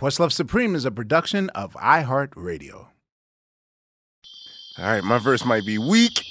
Questlove Supreme is a production of iHeartRadio. All right, my verse might be weak.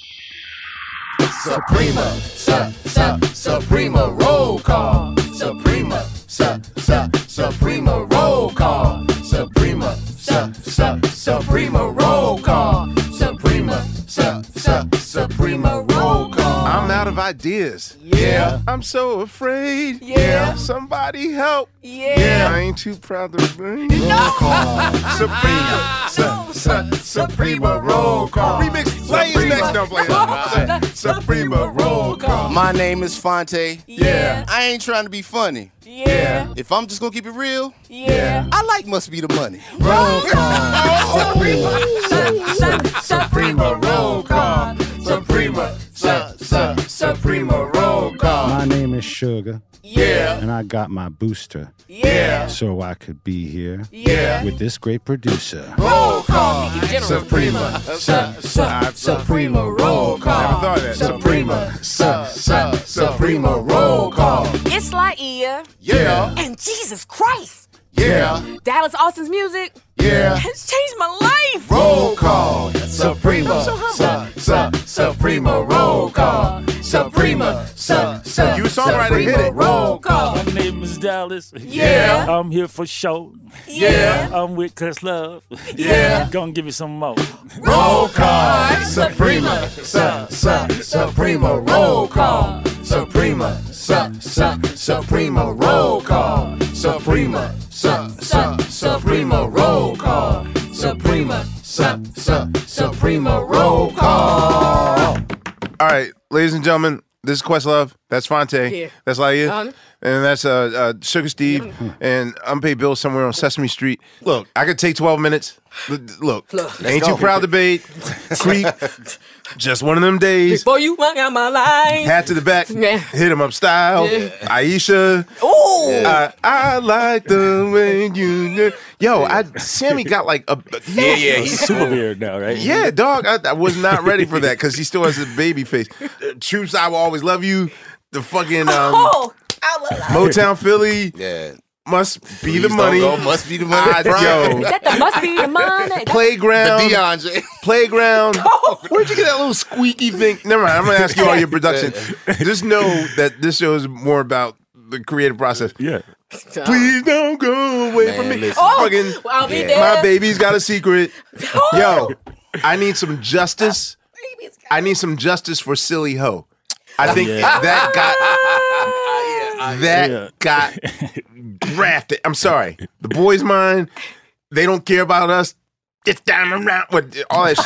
Suprema, su, su, Suprema roll call. Suprema, su, su, Suprema roll call. Suprema, su, su, Suprema roll call. Suprema, su, su, Suprema roll call. I'm out of ideas. Yeah. I'm so afraid. Yeah. Somebody help. Yeah. I ain't too proud to bring. Roll call. Suprema, su, su, Suprema roll call. Remix. Play his next. No, play it. Suprema roll call. My name is Fonte. Yeah. I ain't trying to be funny. Yeah. If I'm just gonna keep it real, Yeah. I like must be the money. Roll call. Suprema, su, su, Suprema roll call. Suprema, su, su, Suprema roll call. My name is Sugar, Yeah. and I got my booster Yeah. so I could be here Yeah. with this great producer. Roll call. Suprema, su, su, Suprema roll call. Never thought of that. Suprema, su, su, Suprema roll call. It's Laiya. Yeah. And Jesus Christ, Yeah. Dallas Austin's music Yeah. has changed my life. Roll call. Suprema, su, su, Suprema roll call. Suprema, su, su, You a songwriter, hit Suprema it. roll call. My name is Dallas. Yeah. I'm here for show. Yeah. I'm with Questlove. Yeah. Gonna give you some more. Roll call. Suprema, su, su, Suprema roll call. Suprema, su, su, Suprema roll call. Suprema, su, su, Suprema roll call. Suprema, su, su, Suprema roll call. All right, ladies and gentlemen, this is Questlove. That's Fonte. Yeah. That's Laiya. Uh-huh. And that's uh, uh, Sugar Steve and Unpaid Bill somewhere on Sesame Street. Look, I could take 12 minutes. L- Look, ain't too proud to bait. Creep. Just one of them days. Before you walk out my life. Hat to the back. Yeah. Hit him up style. Aisha. Ooh. I, I like the way you. Yo, I Sammy got like a. Yeah, yeah, he's Super weird now, right? yeah, dog. I, I was not ready for that because he still has a baby face. Troops, I will always love you. The fucking um, Oh, I love. Motown Philly Yeah. must be Please the money. go, must be the money. I- Brian. yo, That the must be the money. playground, The DeAndre. playground. Where'd you get that little squeaky thing? Never mind. I'm gonna ask you all your production. Just know that this show is more about the creative process. Yeah. Please don't go away from me. Listen. Oh, Fucking, I'll be Yeah. there. my baby's got a secret. Oh. Yo, I need some justice. Baby's got- I need some justice for silly hoe. I think Yeah. that got ah, that Yeah. got grafted. I'm sorry. The boys' mind, they don't care about us. It's down around with all that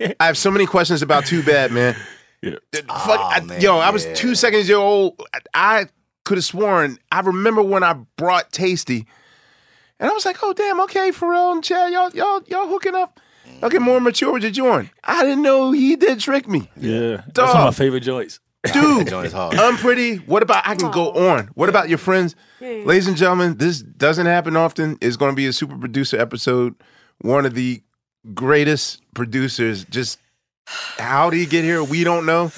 shit. I have so many questions about Too Bad, man. Yeah. Fuck, I- man, yo, I was yeah. two seconds year old. I could have sworn. I remember when I brought Tasty, and I was like, "Oh damn, okay, Pharrell and Chad, y'all, y'all, y'all hooking up. Y'all get more mature with your joint." I didn't know he did trick me, Yeah. That's Dog. one of my favorite joints. dude. Joint hard. I'm pretty. What about I can go on? What about your friends? Ladies and gentlemen, this doesn't happen often. It's going to be a super producer episode one of the greatest producers. Just how did he get here? We don't know.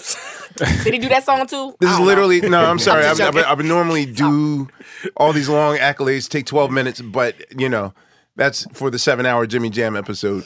Did he do that song too? This is literally know. no. I'm sorry. I'm I've, I've. I've normally do all these long accolades, take 12 minutes, but you know that's for the seven hour Jimmy Jam episode.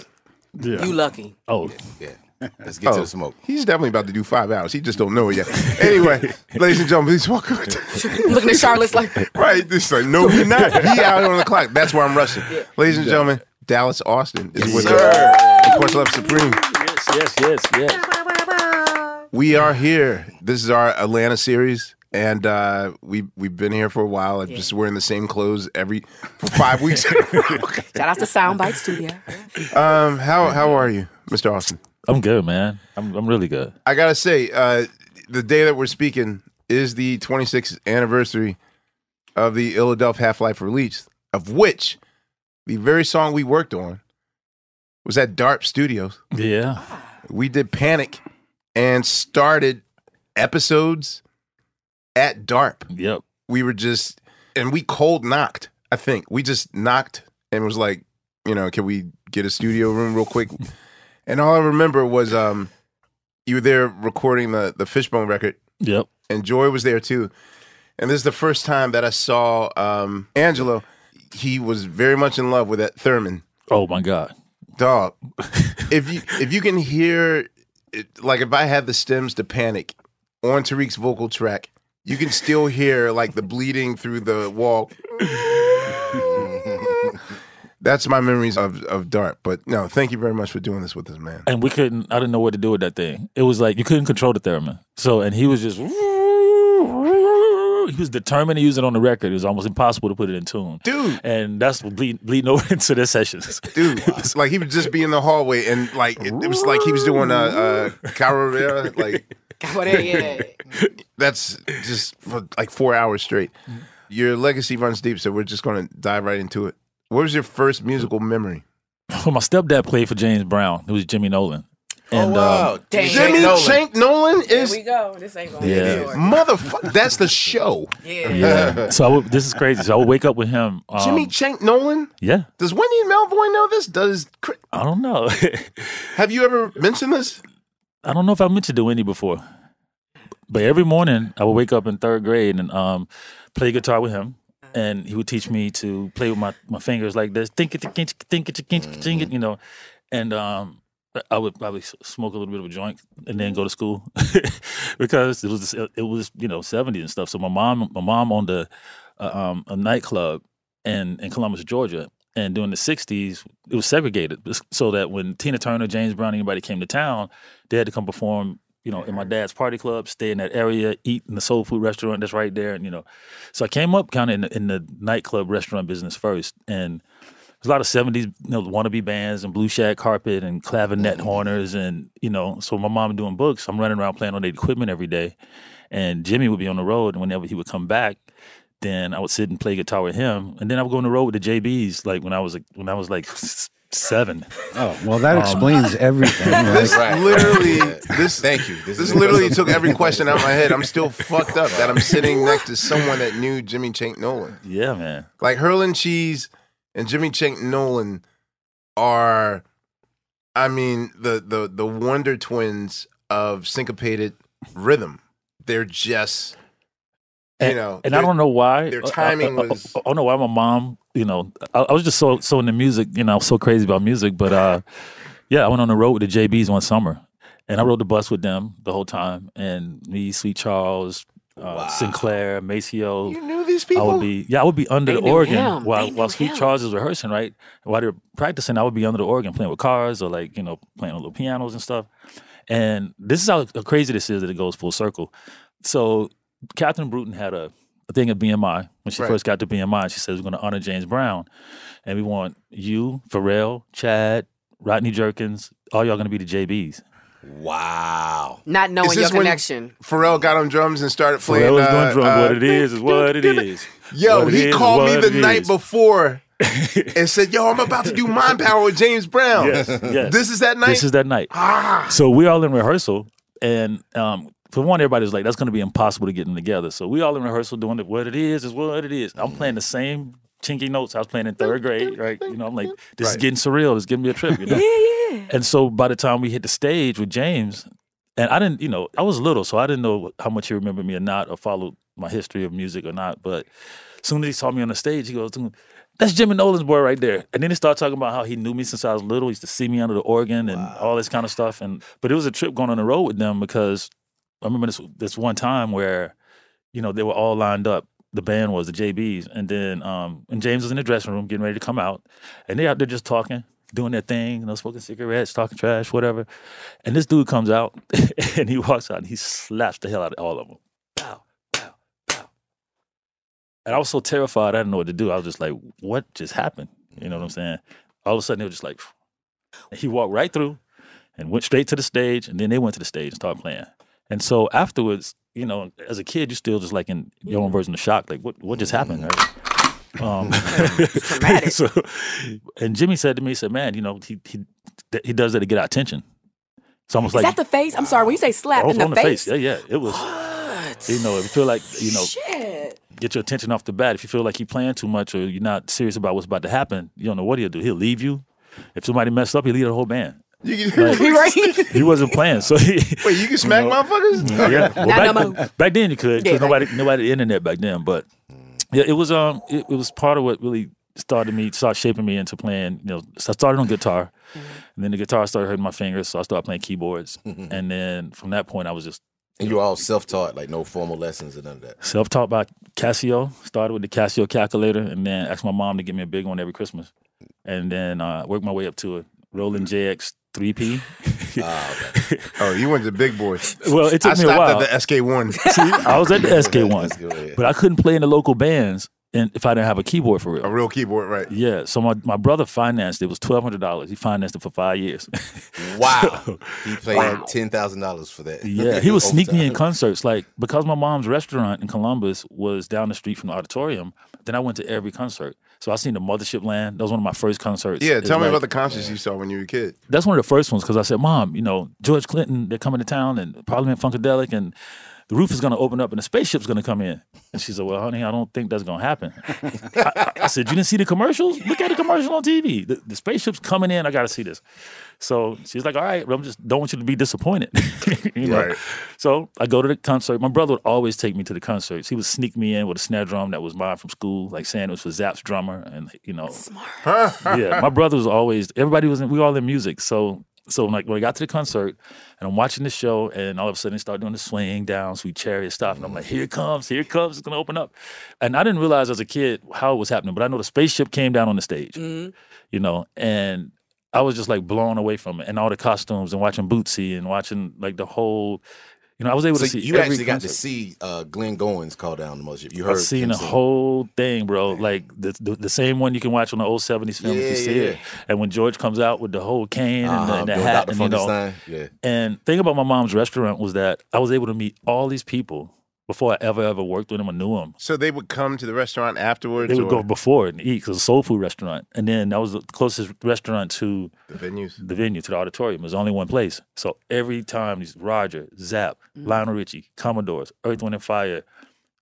Yeah. You lucky. Oh, Yeah. Let's get to Oh, the smoke. He's definitely about to do five hours. He just don't know it yet. Anyway, ladies and gentlemen, please welcome. Looking at Charlotte's like, right, this like no, he not. He out on the clock. That's why I'm rushing. Ladies and gentlemen, Dallas Austin is with us. Of course, Love Supreme. yes, yes, yes, yes. We are here. This is our Atlanta series, and uh, we we've been here for a while. I'm just wearing the same clothes every for five weeks. shout out to Soundbite Studio. um, how how are you, Mr. Austin? I'm good, man. I'm I'm really good. I gotta say, uh, the day that we're speaking is the 26th anniversary of the Illadelph Half Life release, of which the very song we worked on was at DARP Studios. Yeah. We did Panic and started episodes at DARP. Yep. We were just, and we cold knocked, I think. We just knocked and was like, you know, can we get a studio room real quick? And all I remember was um, you were there recording the, the Fishbone record Yep. and Joy was there too. And this is the first time that I saw um, Angelo. He was very much in love with that theremin Oh my God. dog. if you if you can hear, it, like if I had the stems to panic on Tariq's vocal track, you can still hear like the bleeding through the wall. That's my memories of of DARP. But no, thank you very much for doing this with us, man. And we couldn't. I didn't know what to do with that thing. It was like you couldn't control the theremin. So and he was just. He was determined to use it on the record. It was almost impossible to put it in tune, Dude. And that's bleed, bleeding over into the sessions. Dude, like he would just be in the hallway and like it, it was like he was doing a, a carrera, like What a- yeah. that's just for like four hours straight. Your legacy runs deep, so we're just gonna dive right into it. What was your first musical memory? Well, my stepdad played for James Brown. It was Jimmy Nolan. And um, Damn. Jimmy Nolan. Chank Nolan Here is we go. This ain't gonna Yeah. be short. motherfucker. That's the show. Yeah. yeah, so I would, this is crazy. So I would wake up with him. Um, Jimmy Chank Nolan. yeah, Does Wendy Melvoin know this? Does I don't know. have you ever mentioned this? I don't know if I mentioned to Wendy before, but every morning I would wake up in third grade and um, play guitar with him, and he would teach me to play with my, my fingers like this, think it, think it, think it, think it, it, you know, and um, I would probably smoke a little bit of a joint and then go to school because it was it was you know seventies and stuff. So my mom my mom owned a a, um, a nightclub in in Columbus, Georgia. And during the '60s, it was segregated, so that when Tina Turner, James Brown, anybody came to town, they had to come perform, you know, in my dad's party club, stay in that area, eat in the soul food restaurant that's right there, and you know, so I came up kind of in, the- in the nightclub restaurant business first, and there's a lot of '70s, you know, wannabe bands and blue shag carpet and clavinet mm-hmm. horners, and you know, so my mom doing books, I'm running around playing on the equipment every day, and Jimmy would be on the road, and whenever he would come back. Then I would sit and play guitar with him, and then I would go on the road with the JBs. Like when I was like, when I was like seven. Oh, well, that Um, explains everything. This right? Right. literally, Yeah. this Thank you. This, is literally took every question out of my head. I'm still fucked up that I'm sitting next to someone that knew Jimmy Chank Nolan. Yeah, man. Like Hearlon Cheese and Jimmy Chank Nolan are, I mean, the the the Wonder Twins of syncopated rhythm. They're just, you and, know, and I don't know why their I- I- timing I, was- I, don't know why my mom. You know, I, I was just so so into music. You know, I was so crazy about music. But uh, yeah, I went on the road with the JBs one summer, and I rode the bus with them the whole time. And me, Sweet Charles, uh, Sinclair, Maceo. You knew these people. I would be yeah, I would be under They the organ him. while while Sweet him. Charles was rehearsing, right? While they're practicing, I would be under the organ playing with cars or like you know playing on little pianos and stuff. And this is how crazy this is that it goes full circle. So Catherine Brewton had a, a thing at BMI when she Right. first got to BMI. She said we're going to honor James Brown, and we want you, Pharrell, Chad, Rodney Jerkins, all y'all going to be the JBs. Wow. Not knowing your connection. Pharrell got on drums and started playing. Pharrell was uh, doing drum. uh, what it is is what it is. Yo, What it he is is called me the night is. before and said, "Yo, I'm about to do Mind Power with James Brown. Yes, yes. This is that night." This is that night. ah, So we all in rehearsal, and um, for one, everybody was like, "That's going to be impossible to get them together." So we all in rehearsal doing it. What it is is what it is. I'm playing the same chinky notes. I was playing in third grade, right? You know, I'm like, this is getting surreal. This is giving me a trip. You know? Yeah, yeah. And so by the time we hit the stage with James, and I didn't, you know, I was little, so I didn't know how much he remembered me or not, or followed my history of music or not. But as soon as he saw me on the stage, he goes, "That's Jimmy Nolan's boy right there." And then he started talking about how he knew me since I was little. He used to see me under the organ and all this kind of stuff. And but it was a trip going on the road with them because I remember this this one time where, you know, they were all lined up. The band was the JBs, and then um, and James was in the dressing room getting ready to come out, and they out there just talking, doing their thing, you know, smoking cigarettes, talking trash, whatever. And this dude comes out, and he walks out, and he slaps the hell out of all of them. Pow, pow, pow. And I was so terrified, I didn't know what to do. I was just like, "What just happened?" You know what I'm saying? All of a sudden, they were just like, he walked right through, and went straight to the stage, and then they went to the stage and started playing. And so afterwards, you know, as a kid, you're still just like in your own version of shock, like what what just happened? Right? Um, so, and Jimmy said to me, he said, "Man, you know, he he he does that to get our attention. It's almost Is like that the face? I'm sorry. When you say slap oh, in the, on the face, face. Yeah, yeah. It was. What? You know, if you feel like you know, Shit. get your attention off the bat. If you feel like you're playing too much or you're not serious about what's about to happen, you don't know what he'll do. He'll leave you. If somebody messed up, he'll leave the whole band. You can, Like, right? he wasn't playing, so he, wait, you can smack know, motherfuckers? yeah. Well, back, no more. back then you could Yeah, because right. nobody nobody had the internet back then. But yeah, it was um it, it was part of what really started me started shaping me into playing. You know, so I started on guitar, Mm-hmm. and then the guitar started hurting my fingers, so I started playing keyboards. And then from that point, I was just And you're all self-taught, like no formal lessons and none of that. self taught by Casio. Started with the Casio calculator, and then asked my mom to get me a big one every Christmas, and then uh, worked my way up to a Roland JX 3P. Ah. Oh, you went to big boys. well, it took I me a stopped while. at the SK1. See, I was at the SK one, Let's go ahead. but I couldn't play in the local bands, and if I didn't have a keyboard for real. A real keyboard, right? Yeah, so my, my brother financed it. It was twelve hundred dollars. He financed it for five years. Wow. He paid ten thousand dollars for that. yeah, he would sneak me in concerts. Like because my mom's restaurant in Columbus was down the street from the auditorium. Then I went to every concert. So I seen the Mothership Land. That was one of my first concerts. Yeah, tell me like- about the concerts you saw when you were a kid. That's one of the first ones because I said, "Mom, you know George Clinton, they're coming to town, and Parliament Funkadelic, and the roof is going to open up, and the spaceship's going to come in." And she said, "Well, honey, I don't think that's going to happen." I, I- I said, "You didn't see the commercials? Look at the commercial on TV. The, the spaceship's coming in. I got to see this." So she's like, "All right, but I'm just don't want you to be disappointed." you know? Right. So I go to the concert. My brother would always take me to the concerts. He would sneak me in with a snare drum that was mine from school, like saying it was for Zapp's drummer, and you know, Smart. yeah, my brother was always. Everybody was. In, we were all in music. So so like when I got to the concert and I'm watching the show, and all of a sudden they start doing the swing down, sweet chariot stuff, and I'm like, here it comes, here it comes, it's gonna open up. And I didn't realize as a kid how it was happening, but I know the spaceship came down on the stage, mm-hmm. you know, and I was just like blown away from it, and all the costumes, and watching Bootsy, and watching like the whole. You know, I was able So to see. you actually got to see uh, Glenn Goins call down the mothership. You heard I've seen the whole thing, bro. Like the, the the same one you can watch on the old seventies film if Yeah, you see yeah, it. And when George comes out with the whole cane and the, Uh-huh, and the hat, and, you know, Yeah. and thing about my mom's restaurant was that I was able to meet all these people before I ever ever worked with them or knew them. So they would come to the restaurant afterwards? They would or go before and eat because it's a soul food restaurant, and then that was the closest restaurant to the venues. the venue to the auditorium. There's only one place. So every time these Roger, Zapp, Lionel Richie, Commodores, Earth, Wind and Fire,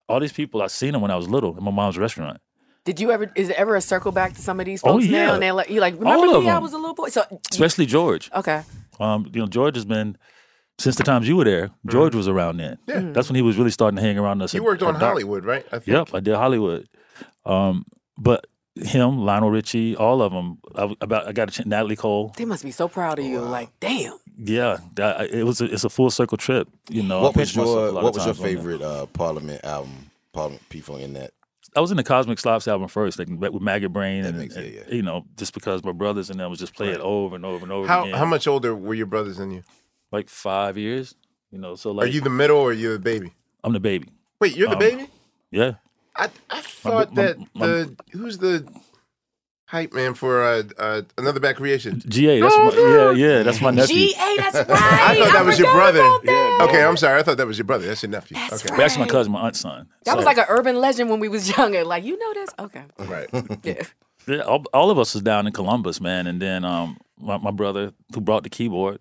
all these people I seen them when I was little in my mom's restaurant. Did you ever? Is there ever a circle back to some of these Oh, folks yeah. now? And they're like, you like remember All of me? I was a little boy. So Especially George. okay, Um, you know, George has been since the times you were there. George was around then. Yeah. That's when he was really starting to hang around us. You at- worked on Doc. Hollywood, right? I think. Yep, I did Hollywood. Um, but him, Lionel Richie, all of them. I, about I got a chance, Natalie Cole. they must be so proud of you. Like, damn. Yeah, that, it was. A, it's a full circle trip. You know. What was your What was your times on that. favorite uh, Parliament album? Parliament people in that. I was in the Cosmic Slops album first, like with Maggot Brain, and, makes- and, yeah. you know, just because my brothers and them was just play it over and over and over How again. how much older were your brothers than you? Like five years. You know, so like, Are you the middle or you the baby? I'm the baby. Wait, you're the Um, baby? Yeah. I I thought my- that my- the who's the hype man for uh, uh, another bad creation? GA. That's my, yeah, yeah. That's my nephew. G.A. That's right. I thought that was your brother. about. Okay, I'm sorry. I thought that was your brother. That's your nephew. That's okay. But actually, my cousin, my aunt's son. That was like an urban legend when we was younger. Like, you know this? Okay. Right. Yeah. Yeah, all, all of us was down in Columbus, man. And then um, my, my brother who brought the keyboard,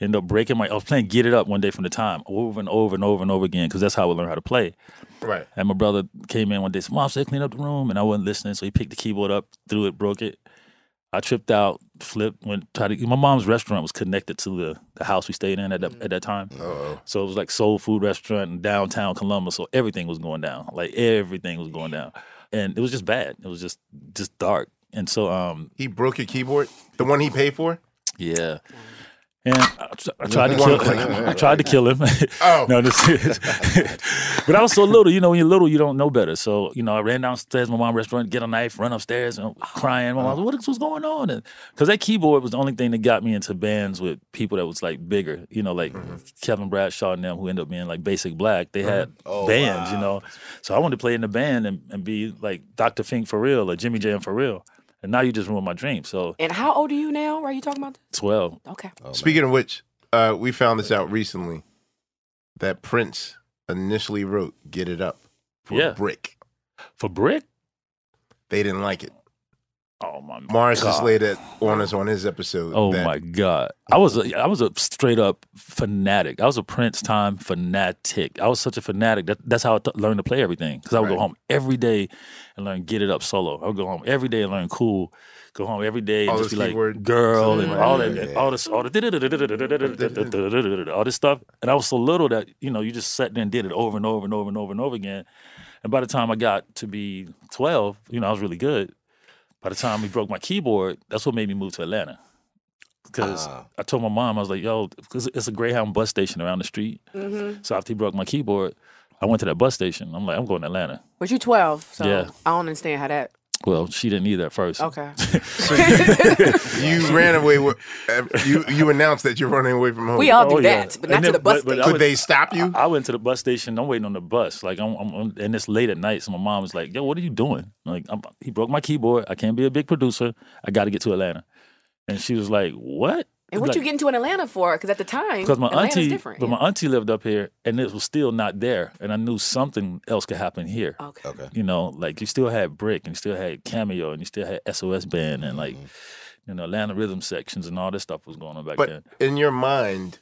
Ended up breaking my. I was playing "Get It Up" one day from the time over and over and over and over again because that's how I learned how to play. Right. And my brother came in one day, said, Mom said, clean up the room. And I wasn't listening. So he picked the keyboard up, threw it, broke it. I tripped out, flipped, went, tried to, my mom's restaurant was connected to the, the house we stayed in at that, at that time. Uh-oh. So it was like soul food restaurant in downtown Columbus. So everything was going down. Like everything was going down. And it was just bad. It was just, just dark. And so, um, He broke your keyboard, the one he paid for. yeah. And I, I tried to kill. Him. I tried to kill him. Oh. no, this is. but I was so little. You know, when you're little, you don't know better. So you know, I ran downstairs. My mom restaurant, get a knife, run upstairs, and crying. My mom, was, what was going on? And because that keyboard was the only thing that got me into bands with people that was like bigger. You know, like mm-hmm. Kevin Bradshaw and them, who ended up being like Basic Black. They had mm-hmm. Oh, bands. You know, so I wanted to play in the band and, and be like Dr. Fink for real or Jimmy Jam for real. And now you just ruined my dream. So And how old are you now? Are you talking about? twelve. Okay. Speaking of which, uh, we found this out recently that Prince initially wrote "Get It Up" for Yeah. Brick. For Brick? They didn't like it. Oh my Morris just God. laid it on us on his episode. Oh that my god! I was a, I was a straight up fanatic. I was a Prince time fanatic. I was such a fanatic. That, that's how I t- learned to play everything. Because I would go home every day and learn get it up solo. I would go home every day and learn cool. Go home every day and All just be like keyword- girl and Right. all that, and all this, all the all this stuff. And I was so little that you know you just sat there and did it over and over and over and over and over again. And by the time I got to be twelve, you know I was really good. By the time we broke my keyboard, that's what made me move to Atlanta. Because Ah. I told my mom, I was like, yo, because it's a Greyhound bus station around the street. Mm-hmm. So after he broke my keyboard, I went to that bus station. I'm like, I'm going to Atlanta. But you're 12, so Yeah. I don't understand how that. Well, she didn't either at first. Okay. you ran away with uh, you. You announced that you're running away from home. We all do Oh, yeah. that, but not And to the bus but- but I station. Could they stop you? I went to the bus station. I'm waiting on the bus. Like I'm, I'm, I'm- and it's late at night. So my mom was like, "Yo, what are you doing?" I'm like, I'm, he broke my keyboard. I can't be a big producer. I got to get to Atlanta. And she was like, "What?" And what Like, you getting to in Atlanta for? Because at the time, Because my Atlanta's auntie, different. but yeah. my auntie lived up here, and it was still not there, and I knew something else could happen here. okay. Okay. You know, like you still had Brick, and you still had Cameo, and you still had SOS Band, and like mm-hmm. you know Atlanta rhythm sections, and all this stuff was going on back But then. in your mind,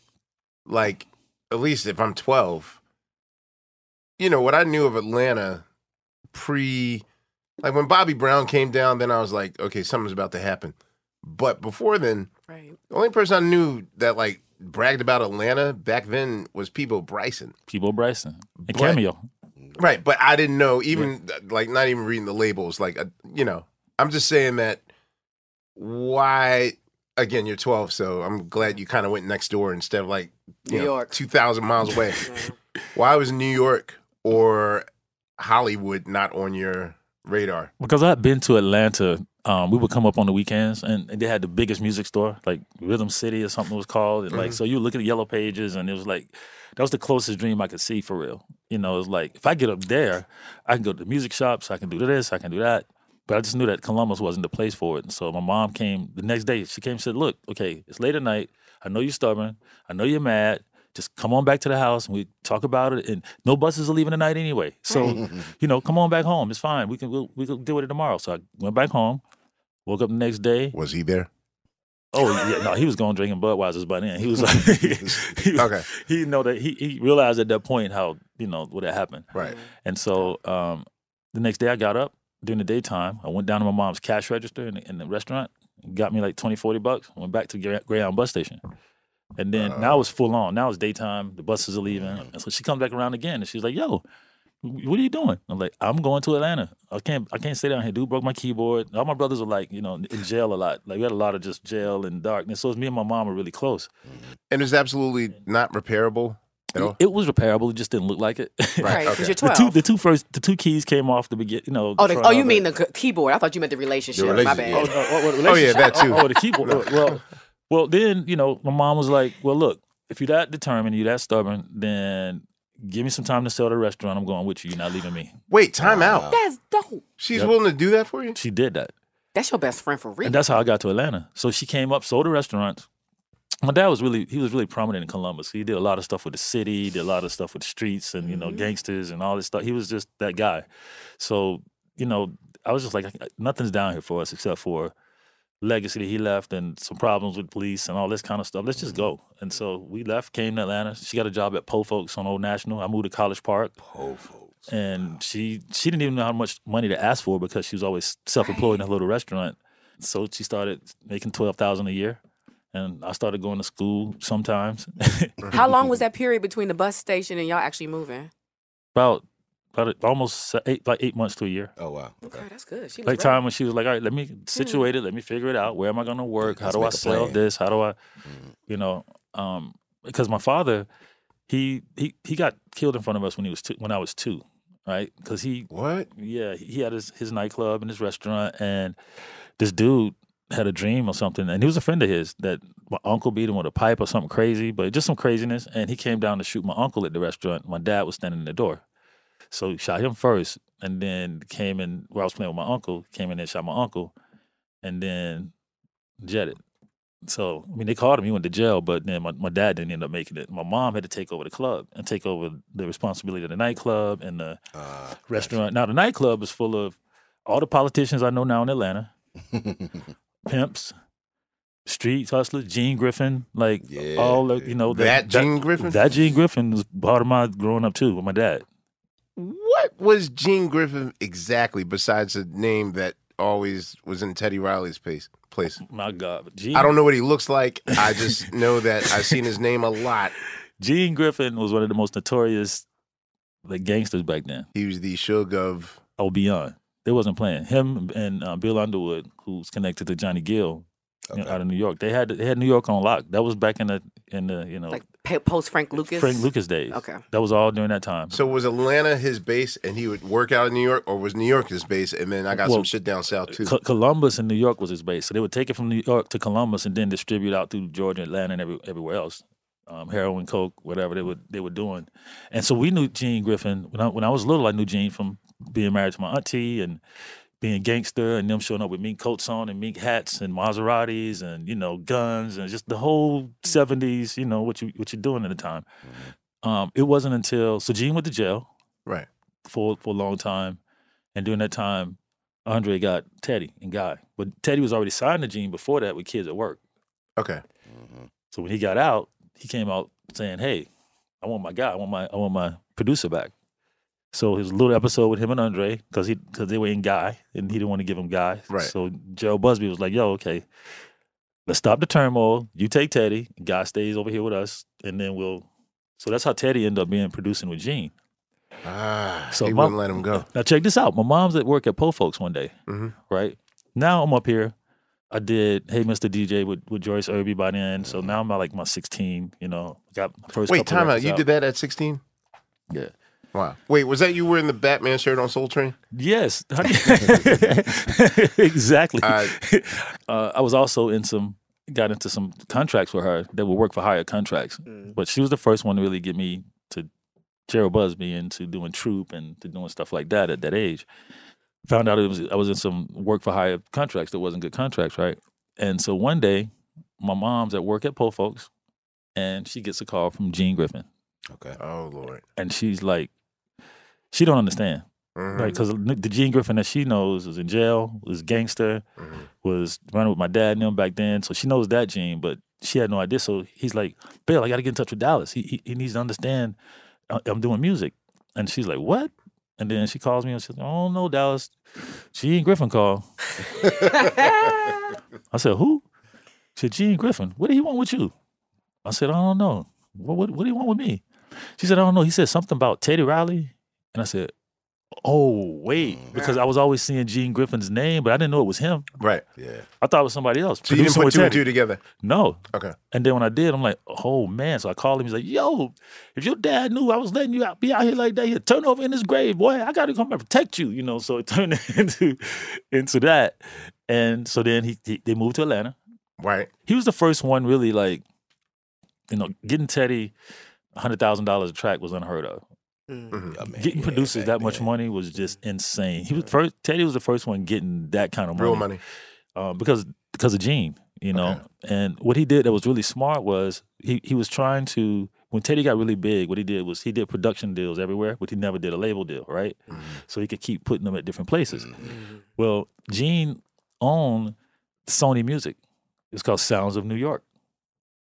like at least if I'm 12, you know what I knew of Atlanta pre, like when Bobby Brown came down, then I was like, okay, something's about to happen. But before then, Right. the only person I knew that like bragged about Atlanta back then was Peabo Bryson. Peabo Bryson and But- Cameo. Right, but I didn't know even like not even reading the labels. Like uh, you know, I'm just saying that. Why? Again, you're 12, so I'm glad you kind of went next door instead of like you New know, York. 2,000 miles away. Why was New York or Hollywood not on your radar? Because I'd been to Atlanta, um, we would come up on the weekends, and, and they had the biggest music store, like Rhythm City or something it was called. And like, so you look at the yellow pages, and it was like that was the closest dream I could see for real. You know, it was like if I get up there, I can go to the music shops, I can do this, I can do that. But I just knew that Columbus wasn't the place for it. And so my mom came the next day. She came and said, "Look, okay, it's late at night. I know you're stubborn. I know you're mad. Just come on back to the house and we talk about it. And no buses are leaving tonight anyway. So, you know, come on back home. It's fine. We can we'll, we can deal with it tomorrow." So I went back home. Woke up the next day. Was he there? Oh yeah, no, he was going drinking Budweisers by then. He was like, he, Okay. He know that he he realized at that point how you know what had happened. Right. And so um, the next day I got up during the daytime. I went down to my mom's cash register in the, in the restaurant, got me like 20, 40 bucks, went back to Grey- Greyhound bus station. And then now it's full on. Now it's daytime. The buses are leaving. And so she comes back around again and she's like, yo, what are you doing? I'm like, I'm going to Atlanta. I can't I can't stay down here. Dude broke my keyboard. All my brothers are like, you know, in jail a lot. Like we had a lot of just jail and darkness. So it's me and my mom are really close. Mm-hmm. And it's absolutely not repairable. It, it was repairable. It just didn't look like it. Right, 'cause okay. you're the 12. two the two first the two keys came off the begin. You know. Oh, the, front oh, you mean the keyboard? I thought you meant the relationship. The My bad. Oh, oh, oh, Oh, yeah, that too. Oh, the keyboard. well, well, then you know, my mom was like, "Well, look, if you're that determined, you're that stubborn, then give me some time to sell the restaurant. I'm going with you. You're not leaving me." Wait, time out. That's dope. She's Yep. willing to do that for you? She did that, That's your best friend for real. and that's how I got to Atlanta. So she came up, sold the restaurant. My dad was really he was really prominent in Columbus. He did a lot of stuff with the city, did a lot of stuff with the streets and you know mm-hmm. gangsters and all this stuff. He was just that guy. So you know, I was just like, nothing's down here for us except for legacy that he left and some problems with police and all this kind of stuff. Let's just go. Mm-hmm. And so we left, came to Atlanta. She got a job at Po Folks on Old National. I moved to College Park. Po Folks. And she she didn't even know how much money to ask for because she was always self employed in a little restaurant. So she started making twelve thousand a year. And I started going to school sometimes. How long was that period between the bus station and y'all actually moving? about about almost eight like eight months to a year. Oh wow. Okay, that's good. She was like ready. time when she was like, all right, let me situate it, let me figure it out. Where am I going to work? How Let's do I sell plan. this? How do I, you know, um, because my father, he he he got killed in front of us when he was two, when I was two, right? Because he What? yeah he had his his nightclub and his restaurant, and this dude had a dream or something, and he was a friend of his that my uncle beat him with a pipe or something crazy, but just some craziness, and he came down to shoot my uncle at the restaurant. My dad was standing in the door. So shot him first, and then came in where I was playing with my uncle. Came in and shot my uncle, and then jetted. So I mean, they called him. He went to jail, but then my, my dad didn't end up making it. My mom had to take over the club and take over the responsibility of the nightclub and the Uh, restaurant. Now the nightclub is full of all the politicians I know now in Atlanta, pimps, street hustlers, Gene Griffin, like Yeah. all the, you know That Gene Griffin? That Gene Griffin was part of my growing up too with my dad. What was Gene Griffin exactly besides a name that always was in Teddy Riley's place? place? My God, Gene, I don't know what he looks like. I just know that I've seen his name a lot. Gene Griffin was one of the most notorious like gangsters back then. He was the Suge of Oh, beyond. They wasn't playing him and uh, Bill Underwood, who's connected to Johnny Gill you know, out of New York. They had they had New York on lock. That was back in the in the you know Like post Frank Lucas. Frank Lucas days. Okay. that was all during that time. So was Atlanta his base and he would work out in New York, or was New York his base? And then I got Well, some shit down south too. Co- Columbus and New York was his base. So they would take it from New York to Columbus and then distribute out through Georgia, Atlanta, and every, everywhere else. Um, heroin, coke, whatever they were they were doing. And so we knew Gene Griffin when I when I was little. I knew Gene from being married to my auntie and being gangster and them showing up with mink coats on and mink hats and Maseratis and you know guns and just the whole seventies. You know what you what you're doing at the time. Um, it wasn't until so Gene went to jail right. for for a long time, and during that time, Andre got Teddy and Guy. But Teddy was already signed to Gene before that with kids at work. Okay. So when he got out, he came out saying, "Hey, I want my guy. I want my I want my producer back." So his little episode with him and Andre because he because they were in Guy and he didn't want to give him Guy. Right. So Gerald Busby was like, "Yo, okay, let's stop the turmoil. You take Teddy. Guy stays over here with us, and then we'll." So that's how Teddy ended up being producing with Gene. Ah, So he my- wouldn't let him go. Now check this out. My mom's at work at Po Folks one day, Mhm. right? Now I'm up here. I did Hey Mr. DJ with, with Joyce Irby by then. So now I'm at like my 16, you know, got my first Wait, time out. You did that at 16? Yeah. Wow. Wait, was that you wearing the Batman shirt on Soul Train? Yes. exactly. Uh, uh, I was also in some got into some contracts with her that would work for hire contracts. But she was the first one to really get me to Gerald Busby into doing troop and to doing stuff like that at that age. Found out it was I was in some work for hire contracts that wasn't good contracts, right? And so one day, my mom's at work at Po Folks, and she gets a call from Gene Griffin, Okay. oh, Lord. and she's like, she don't understand. Mhm. Right, because the Gene Griffin that she knows was in jail, was gangster, Mhm. was running with my dad and them back then. So she knows that Gene, but she had no idea. So he's like, Bill, I got to get in touch with Dallas. He, he he needs to understand I- I'm doing music. And she's like, what? And then she calls me and she's like, oh no, Dallas, Gene Griffin called. I said, who? She said, Gene Griffin. What did he want with you? I said, I don't know. What what, what do you want with me? She said, I don't know. He said something about Teddy Riley. And I said, Oh, wait. Mm-hmm. Because I was always seeing Gene Griffin's name, but I didn't know it was him. Right. Yeah. I thought it was somebody else. So you didn't put two and two together? No. Okay. And then when I did, I'm like, oh man. So I called him. He's like, yo, if your dad knew I was letting you out, be out here like that, he'd turn over in his grave, boy. I got to come and protect you, you know. So it turned into into that. And so then he, he they moved to Atlanta. Right. He was the first one really like, you know, getting Teddy hundred thousand dollars a track was unheard of. Mhm. Yeah, man, Getting yeah, producers back that much then. money was just insane. He was first. Teddy was the first one getting that kind of money Real money. uh, because because of Gene, you know. And what he did that was really smart was he he was trying to when Teddy got really big, what he did was he did production deals everywhere, but he never did a label deal, right? So he could keep putting them at different places. Well, Gene owned Sony Music. It's called Sounds of New York,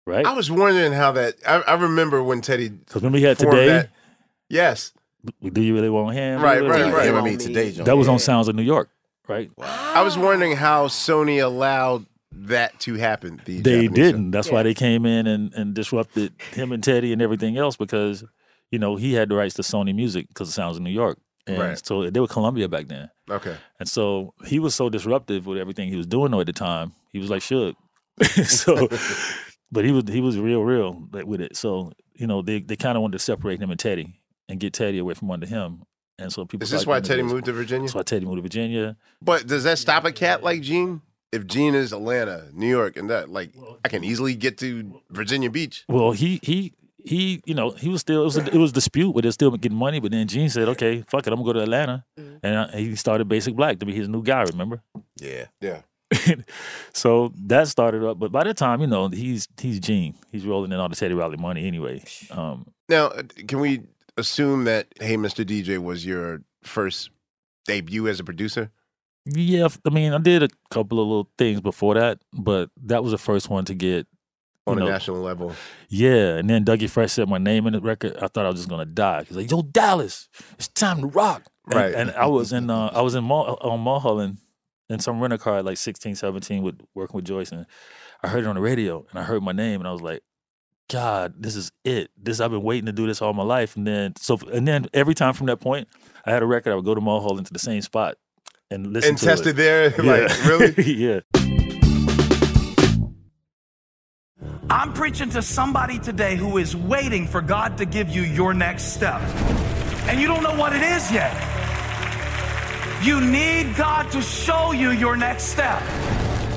right? I was wondering how that. I, I remember when Teddy. Because remember he had today. that- yes. Do you really want him? Right, Do you right, really- right. Him and me today, John. That was on Sounds of New York, right? Wow. I was wondering how Sony allowed that to happen. The They Japanese didn't. That's why they came in and, and disrupted him and Teddy and everything else because, you know, he had the rights to Sony Music because it sounds of New York. And Right. so they were Columbia back then. Okay. And so he was so disruptive with everything he was doing though at the time. He was like shook. so but he was he was real, real with it. So, you know, they, they kinda wanted to separate him and Teddy and get Teddy away from under him. And so people Is this started why Teddy moved to Virginia? That's why Teddy moved to Virginia. But does that stop a cat like Gene? If Gene is Atlanta, New York, and that, like, I can easily get to Virginia Beach. Well, he he he, you know, he was still it was a, it was dispute, but they're still getting money. But then Gene said, "Okay, fuck it, I'm gonna go to Atlanta," and uh, he started Basic Black to be his new guy. Remember? Yeah. Yeah. so that started up. But by the time you know he's he's Gene, he's rolling in all the Teddy Riley money anyway. Um, Now, uh, can we assume that Hey Mr. DJ was your first debut as a producer? yeah, I mean, I did a couple of little things before that, but that was the first one to get On you a know, national level. Yeah, and then Dougie Fresh said my name in the record. I thought I was just gonna die. He's like, "Yo, Dallas, it's time to rock." And- Right. And, I was in uh, I was in Mul- on Mulholland in some rental car at like 16, 17 with working with Joyce, and I heard it on the radio, and I heard my name, and I was like, "God, this is it. This I've been waiting to do this all my life." And then so and then every time from that point, I had a record. I would go to Mulholland to the same spot and listen And to test it. it there? Like, really? yeah. I'm preaching to somebody today who is waiting for God to give you your next step. And you don't know what it is yet. You need God to show you your next step.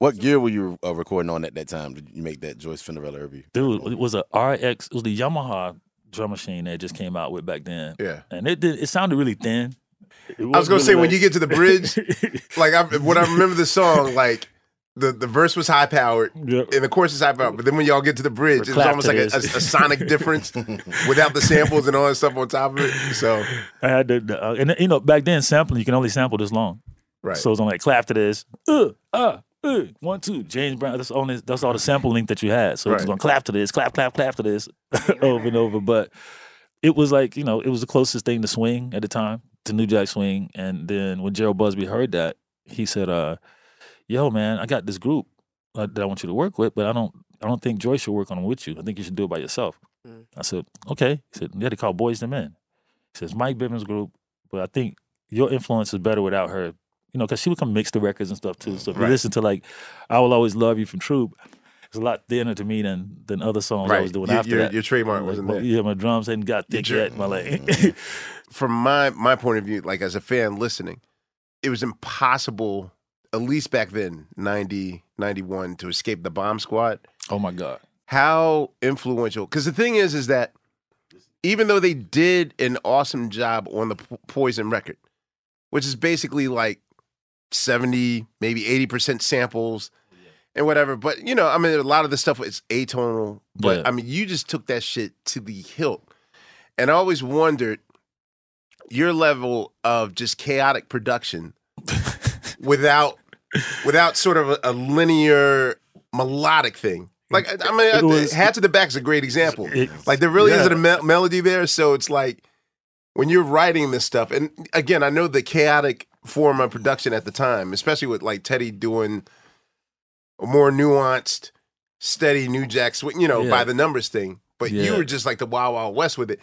What gear were you uh, recording on at that time? Did you make that Joyce Fenderella review? Dude, it was a RX. It was the Yamaha drum machine that just came out with back then. Yeah, and it did. It sounded really thin. I was gonna wasn't say really when you get to the bridge, like I, when I remember the song, like the, the verse was high powered and the chorus is high powered, but then when y'all get to the bridge, it's almost like a, a, a sonic difference without the samples and all that stuff on top of it. So I had to, the- uh, and you know, back then sampling you can only sample this long. Right. So it's on like clap to this, uh, uh, one, two, James Brown. That's only that's all the sample link that you had. So it's Right. going to clap to this, clap, clap, clap to this, over and over. But it was like you know, it was the closest thing to swing at the time, to New Jack Swing. And then when Gerald Busby heard that, he said, uh, "Yo, man, I got this group uh, that I want you to work with, but I don't, I don't think Joy should work on it with you. I think you should do it by yourself." I said, "Okay." He said, "Yeah, they call Boyz II Men." He says, "Mike Bivins group, but I think your influence is better without her." You know, because she would come mix the records and stuff too. So if you listen to like "I Will Always Love You" from Troop, it's a lot thinner to me than than other songs I was doing Your- after your- that. your trademark wasn't well, there. Yeah, my drums hadn't got thick Your- yet. My like, from my my point of view, like as a fan listening, it was impossible, at least back then, 90, 91, to escape the bomb squad. oh my god, How influential? Because the thing is, is that even though they did an awesome job on the Poison record, which is basically like 70, maybe 80% samples and whatever. But, you know, I mean, a lot of the stuff is atonal. But, Yeah. I mean, you just took that shit to the hilt. And I always wondered your level of just chaotic production without without sort of a, a linear melodic thing. Like I I mean, It was- "Hat to the Back" is a great example. It- like there really yeah. isn't a me- melody there, so it's like when you're writing this stuff. And again, I know the chaotic form of production at the time, especially with like Teddy doing a more nuanced, steady New Jack swing, you know, Yeah. by the numbers thing. But you were just like the Wild Wild West with it.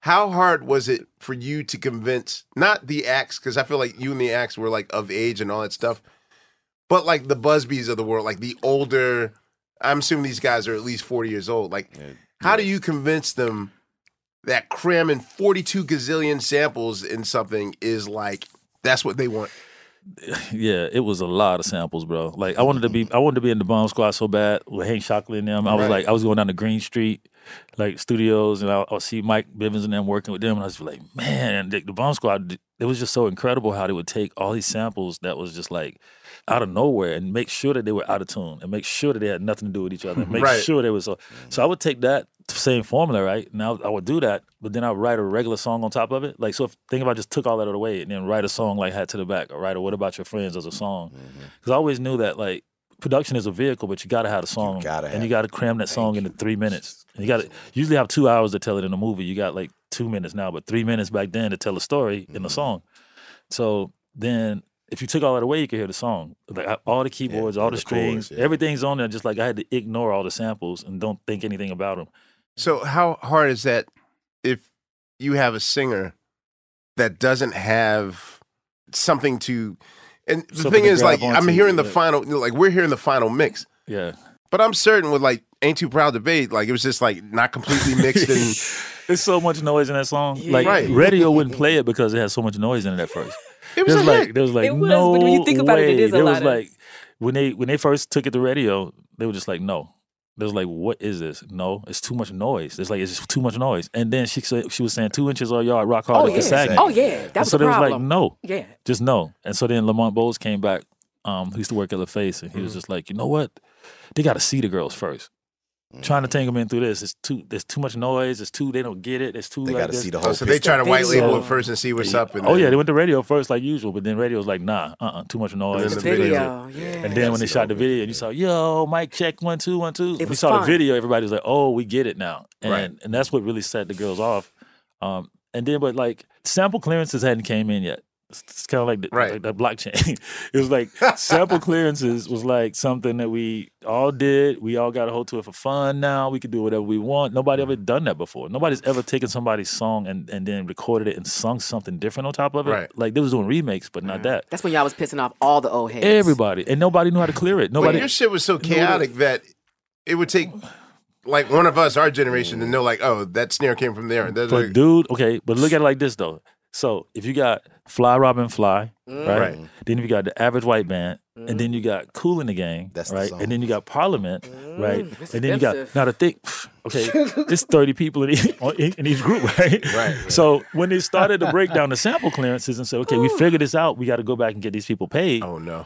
How hard was it for you to convince not the acts, because I feel like you and the acts were like of age and all that stuff, but like the Busbys of the world, like the older. I'm assuming these guys are at least 40 years old. Like, how do you convince them that cramming 42 gazillion samples in something is like that's what they want? yeah, it was a lot of samples, bro. Like I wanted to be, I wanted to be in the Bomb Squad so bad with Hank Shocklee and them. I was Right. like, I was going down to Greene Street, like studios, and I, I'll see Mike Bivins and them working with them, and I was like, man, the, the Bomb Squad, it was just so incredible how they would take all these samples that was just like out of nowhere and make sure that they were out of tune and make sure that they had nothing to do with each other. And make Right. sure they was so. So I would take that same formula, right? Now I would do that, but then I would write a regular song on top of it. Like so, if think if I just took all that away and then write a song like "Hat to the Back" or write a "What About Your Friends" as a song, because I always knew that like production is a vehicle, but you got to have a song, and you got to cram that song into three minutes. And you got to usually have two hours to tell it in a movie. You got like two minutes now, but three minutes back then to tell a story in a song. So then. If you took all that away, you could hear the song. Like all the keyboards, all the, the chords, strings, everything's on there. Just like I had to ignore all the samples and don't think anything about them. So how hard is that if you have a singer that doesn't have something to and the Something thing is like grab I'm onto, hearing the yeah. final like we're hearing the final mix. Yeah. But I'm certain with like Ain't Too Proud to Bait, like it was just like not completely mixed and There's so much noise in that song. Like Right. radio wouldn't play it because it had so much noise in it at first. It was There a like hit. there was like It was, no but when you think about it, it way. a There was lot of- like when they when they first took it to radio, they were just like no. They was like, what is this? No, it's too much noise. It's like it's just too much noise. And then she said she was saying two inches all yard, rock hard Oh, like a yeah. sagging. Oh, yeah. That was so the they was like, no, Yeah. just no. And so then Lamont Bowles came back. Um, who used to work at La Face, and he Mm-hmm. was just like, you know what? They got to see the girls first. Trying to tangle them in through this, it's too. There's too much noise. It's too. They don't get it. It's too. They like gotta see the Oh, whole so they try to white label it first and see what's up. And Oh then- yeah, they went to radio first like usual, but then radio was like, nah, uh, uh too much noise. then the video, yeah. And then when they shot the video, and you saw, yo, Mike check one two one two. When you was saw the video, everybody was like, oh, we get it now, and Right. and that's what really set the girls off. Um, and then but like sample clearances hadn't came in yet. It's, it's kind of like the, Right. like the blockchain. it was like sample clearances was like something that we all did. We all got a hold to it for fun. Now we could do whatever we want. Nobody ever done that before. Nobody's ever taken somebody's song and, and then recorded it and sung something different on top of it. Right. Like they was doing remakes, but not mm-hmm. that. That's when y'all was pissing off all the old heads. Everybody and nobody knew how to clear it. But Nobody. your shit was so chaotic that it would take like one of us, our generation, to know like, oh, that snare came from there. And that's But like, dude, okay, but look at it like this though. So if you got Fly Robin Fly, right? Right. Then you got the Average White Band, and then you got Kool and the Gang, That's right? song. and then you got Parliament, right? It's And then you got expensive. now the thing. Okay, it's thirty people in each, in each group, right? Right. So when they started to break down the sample clearances and said, okay, we figured this out, we got to go back and get these people paid. oh no.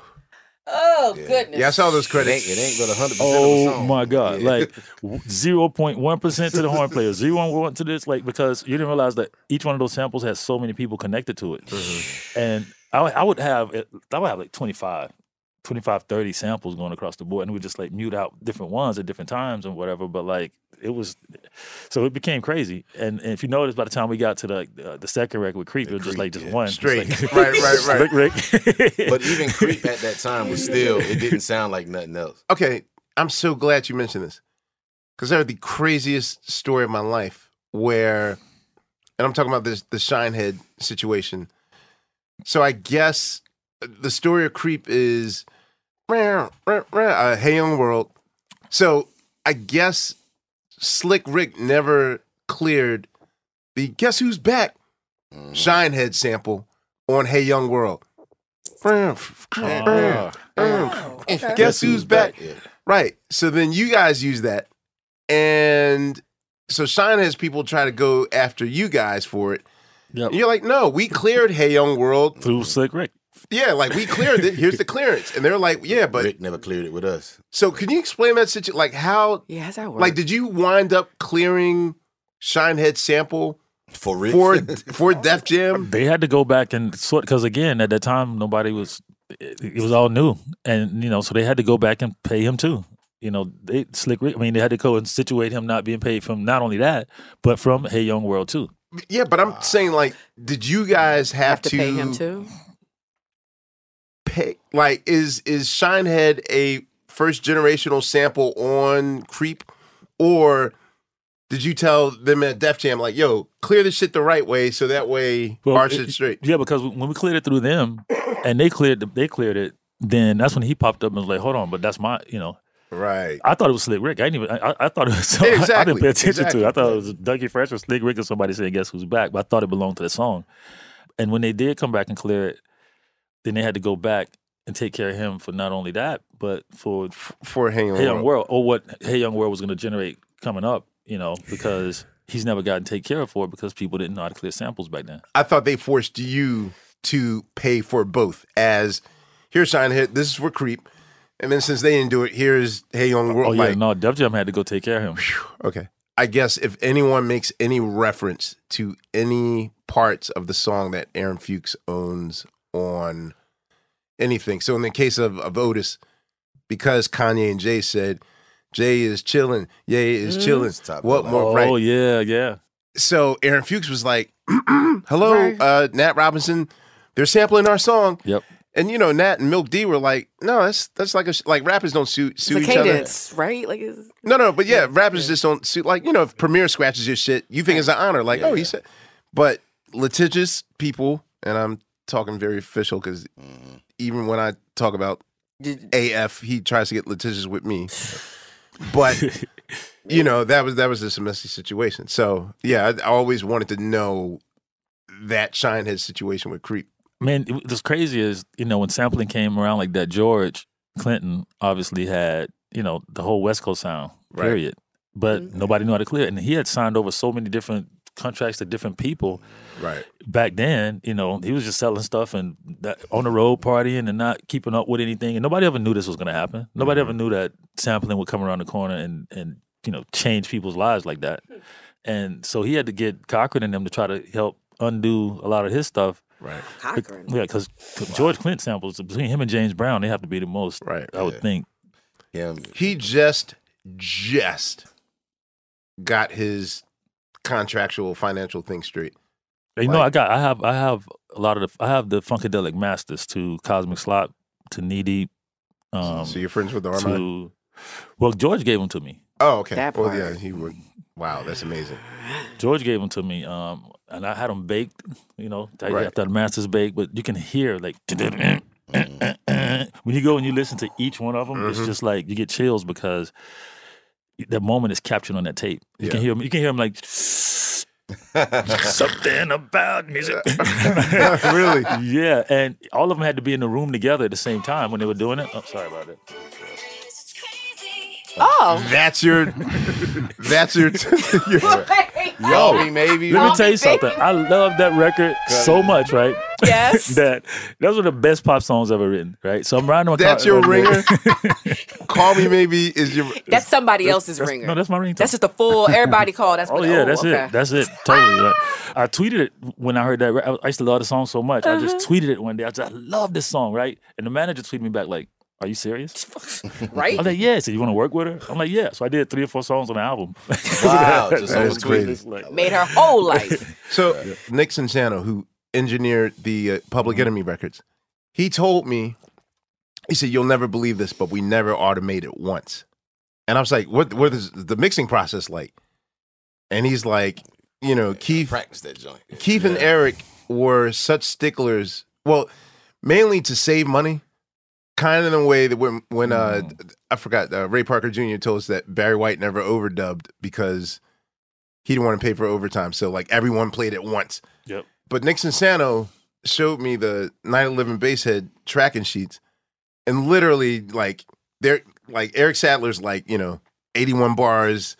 Oh goodness. Yeah, I saw those It credits. ain't, it ain't but hundred percent of the Oh song. my god! Yeah. Like zero point one percent to the horn player, zero point one to this. Like because you didn't realize that each one of those samples has so many people connected to it, mm-hmm. and I, I would have I would have like 25, 25, 30 samples going across the board, and we just like mute out different ones at different times and whatever. But like it was, so it became crazy. And, and if you notice, by the time we got to the uh, the second record with Creep, it was just like just one Just Straight. like- Right, right, right. Rick, Rick. but even Creep at that time was still it didn't sound like nothing else. Okay, I'm so glad you mentioned this because I heard the craziest story of my life where, and I'm talking about this the Shinehead situation. So I guess the story of Creep is, uh, Hey Young World. So I guess Slick Rick never cleared the Guess Who's Back Shinehead sample on Hey Young World. Guess who's back? Right. So then you guys use that. And so Shinehead's people try to go after you guys for it. Yep. And you're like, no, we cleared Hey Young World. Through Slick Rick. Yeah, like we cleared it. Here's the clearance. And they're like, yeah, but Rick never cleared it with us. so can you explain that situation? Like how Yeah, how's that work? like did you wind up clearing Shinehead sample For Rick. for for Def Jam? They had to go back and sort because again at that time nobody was it, it was all new and you know so they had to go back and pay him too. You know they slick. Rick- I mean they had to go and situate him not being paid from not only that but from Hey Young World too. Yeah, but I'm saying like, did you guys have, have to pay him too. Pay like is is Shinehead a first generational sample on Creep or did you tell them at Def Jam like, yo, clear this shit the right way so that way our it- shit's straight? Yeah, because when we cleared it through them and they cleared the, they cleared it, then that's when he popped up and was like, "Hold on, but that's my you know." Right. I thought it was Slick Rick. I didn't even. I, I thought it was. I Exactly, didn't pay attention to it. I thought it was Dougie Fresh or Slick Rick or somebody saying "Guess who's back," but I thought it belonged to the song. And when they did come back and clear it, then they had to go back and take care of him for not only that, but for for Hey Young Hey Young World. World or what Hey Young World was going to generate coming up. You know, because he's never gotten taken care of for it because people didn't know how to clear samples back then. I thought they forced you to pay for both as here's Shinehead, this is for Creep. And then since they didn't do it, here's Hey Young World. Oh yeah, like, no, Def Jam had to go take care of him. Okay. I guess if anyone makes any reference to any parts of the song that Aaron Fuchs owns on anything. So in the case of, of Otis, because Kanye and Jay said Jay is chilling, Ye is Mhm. chilling. Top What billing. more? Oh right. yeah, yeah. So Aaron Fuchs was like, "Hello, uh, Nat Robinson. They're sampling our song." Yep. And you know, Nat and Milk D were like, "No, that's that's like a sh- like rappers don't sue It's sue a each other." right? Like it's, No, no, but yeah, rappers just don't sue. Like you know, if Premier scratches your shit, you think it's an honor. Like, oh, he said. But litigious people, and I'm talking very official because Mm-hmm. even when I talk about AF, he tries to get litigious with me. But you know, that was that was just a messy situation. So yeah, I, I always wanted to know that Shinehead situation with Creep. Man, it- what's crazy is you know when sampling came around like that, George Clinton obviously had you know the whole West Coast sound, Right. period. But nobody knew how to clear it, and he had signed over so many different contracts to different people. Right. Back then, you know, he was just selling stuff and that, on the road partying and not keeping up with anything, and nobody ever knew this was going to happen. Nobody ever mm-hmm. knew that sampling would come around the corner and and you know change people's lives like that. And so he had to get Cochran and them to try to help undo a lot of his stuff. Right. Cochran. Yeah, because George Clinton samples between him and James Brown, they have to be the most. Right. I would think. Yeah. He just just got his contractual financial thing straight. You know, I got, I have, I have a lot of the, I have the Funkadelic Masters to Cosmic Slop to Knee Deep. Um, so you're friends with the Armand? to, well, George gave them to me. Oh, okay. That well, part. yeah, he would. Wow, that's amazing. George gave them to me, um, and I had them baked. You know, I Right. got the masters baked, but you can hear like when you go and you listen to each one of them, it's Mhm. just like you get chills because that moment is captured on that tape. You can Yeah. hear 'em- You can hear them like something about music. really? Yeah, and all of them had to be in the room together at the same time when they were doing it. Oh, sorry about that. Oh, That's your. That's your. your Call me maybe. Let me tell you something. I love that record so much, right? Yes. that those are the best pop songs ever written, right? So I'm riding my That's car. your ringer. Call me maybe is your. That's somebody else's That's- ringer. No, that's my ringtone. That's just a full everybody call. That's Oh what, yeah, that's okay. it. That's it. Totally. Right. I tweeted it when I heard that. I used to love the song so much. I just Uh-huh. tweeted it one day. I just I love this song, right? And the manager tweeted me back like, "Are you serious?" right? I'm like, "Yeah." So "You want to work with her?" I'm like, "Yeah." So I did three or four songs on the album. Wow, just So That was crazy. this, like- Made her whole life. So Nick Sansano, who engineered the uh, Public Mm-hmm. Enemy records, he told me, he said, "You'll never believe this, but we never automated once." And I was like, "What? What is the mixing process like?" And he's like, "You know, Keith, Practice that joint. Keith and Eric were such sticklers. Well, mainly to save money." Kind of in a way that when when uh, I forgot uh, Ray Parker Jr. told us that Barry White never overdubbed because he didn't want to pay for overtime. So like everyone played it once. Yep. But Nick Sansano showed me the 911 basehead tracking sheets, and literally like they're like Eric Sadler's like you know 81 bars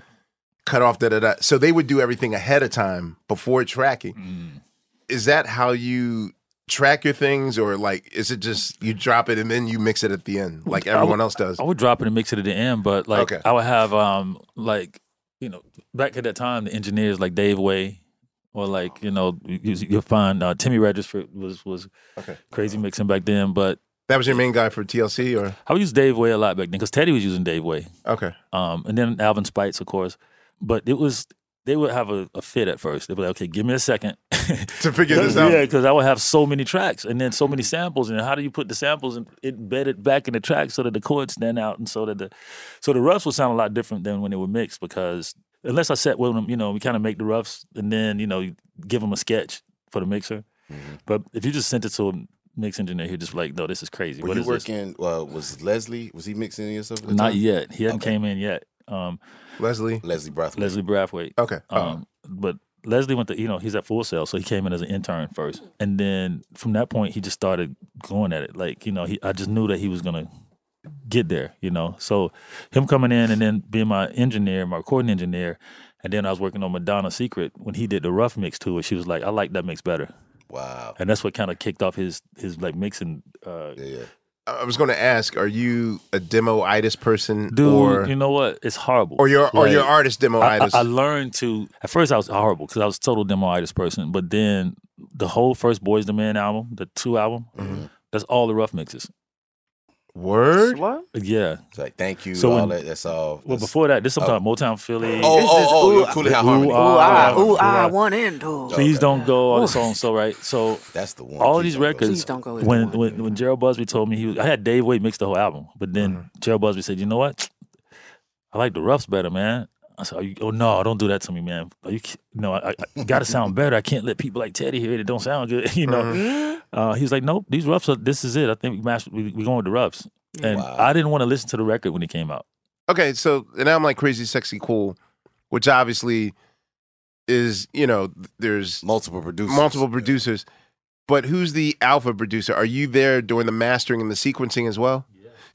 cut off da da da. So they would do everything ahead of time before tracking. Mm. Is that how you? Track your things, or like, is it just you drop it and then you mix it at the end, like everyone would- else does? I would drop it and mix it at the end, but like Okay. I would have um like you know back at that time the engineers like Dave Way or like you know you, you'll find uh, Timmy Regisford was was Okay. crazy mixing back then, but That was your main guy for TLC, or I would use Dave Way a lot back then because Teddy was using Dave Way. okay, Um, and then Alvin Speights, of course. But it was they would have a, a fit at first. They'd be like, "Okay, give me a second to figure this out. Yeah, because I would have so many tracks and then so many samples, and how do you put the samples and embedded back in the track so that the chords stand out, and so that the so the roughs would sound a lot different than when they were mixed because unless I set with them, you know, we kind of make the roughs and then you know you give them a sketch for the mixer. Mm-hmm. But if you just sent it to a mix engineer, he'd just like, "No, this is crazy. Were What you is this?" working? Well, was Leslie? Was he mixing any of stuff? Not time? yet. He hadn't Okay. came in yet. Um, Leslie, Leslie Brathwaite. Leslie Brathwaite. Okay. Oh. Um, but Leslie went to, you know, he's at Full Sail, so he came in as an intern first. And then from that point, he just started going at it. Like, you know, he, I just knew that he was going to get there, you know. So him coming in and then being my engineer, my recording engineer, and then I was working on Madonna Secret when he did the rough mix to it. She was like, I like that mix better. Wow. And that's what kind of kicked off his his like mixing. Uh, yeah. I was going to ask: Are you a demo-itis person, Dude, or you know what? It's horrible. or your or your artist I, I, demo-itis? I learned to. At first, I was horrible because I was a total demoitis person. But then the whole first Boyz II Men album, the two album, Mm-hmm. that's all the rough mixes. Word. What? Yeah. It's like thank you. So all when- that. That's all. Well, before that, this oh. sometime Motown Philly. Oh, This oh, is oh, ooh, your Cooley Ooh, Harmony. Ooh, ah, ooh, ah, one and two. Please don't go. All the songs so right. So That's the one. all these don't records. Please don't go with when one. when when Jheryl Busby told me he was, I had Dave Way mix the whole album, but then Mm-hmm. Jheryl Busby said, "You know what? I like the roughs better, man." I said, you, "Oh no, don't do that to me, man. Are you no, I, I got to sound better. I can't let people like Teddy hear it. It don't sound good, you know." Mm-hmm. Uh, he was like, "Nope, these roughs. Are, this is it. I think we master, we we going with the roughs." And Wow. I didn't want to listen to the record when it came out. Okay, so and now I'm like crazy, sexy, cool, which obviously is you know there's multiple producers. multiple producers, but who's the alpha producer? Are you there during the mastering and the sequencing as well?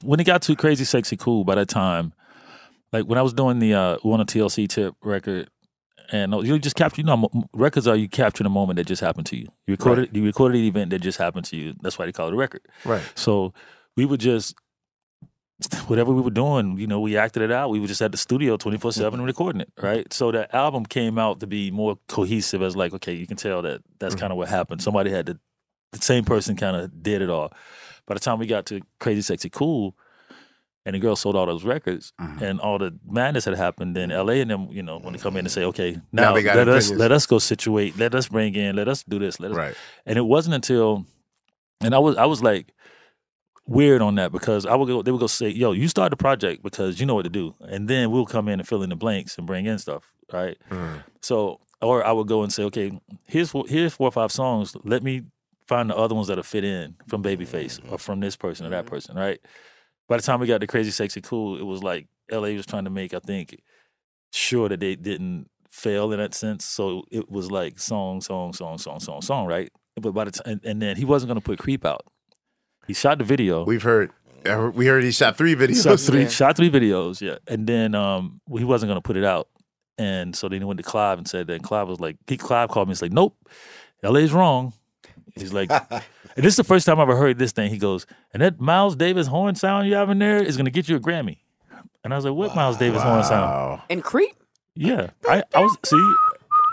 when it got too crazy, sexy, cool, by that time, like when I was doing the uh, one a TLC tip record, and you just capture, you know, records are you capturing a moment that just happened to you. You recorded, you recorded an event that just happened to you. That's why they call it a record. Right. So we would just whatever we were doing, you know, we acted it out. We were just at the studio twenty four seven recording it, right? So the album came out to be more cohesive as like, okay, you can tell that that's kind of what happened. Somebody had to, the same person kind of did it all. By the time we got to Crazy Sexy Cool, and the girl sold all those records, uh-huh. and all the madness had happened, then LA and them, you know, when they come in and say, okay, Now now, they got let us let us go situate, let us bring in, let us do this, let us. Right. And it wasn't until, and I was I was like weird on that because I would go, they would go say, yo, you start the project because you know what to do, and then we'll come in and fill in the blanks and bring in stuff, right? Mm. So, or I would go and say, okay, here's four, here's four or five songs. Let me find the other ones that'll fit in from Babyface or from this person or that mm-hmm. person, right? By the time we got to Crazy Sexy Cool, it was like LA was trying to make, I think, sure that they didn't fail in that sense. So it was like song, song, song, song, song, song, right? But by the time, and, and then he wasn't going to put Creep out. He shot the video. We've heard. We heard he shot three videos. Shot three, shot three videos, yeah, and then um, he wasn't going to put it out. And so then he went to Clive and said that. And Clive was like, he, Clive called me and was like, nope, LA's wrong. He's like, and this is the first time I've ever heard this thing. He goes, and that Miles Davis horn sound you have in there is going to get you a Grammy. And I was like, what Miles Davis horn sound? And Creep? Yeah, I, I was see.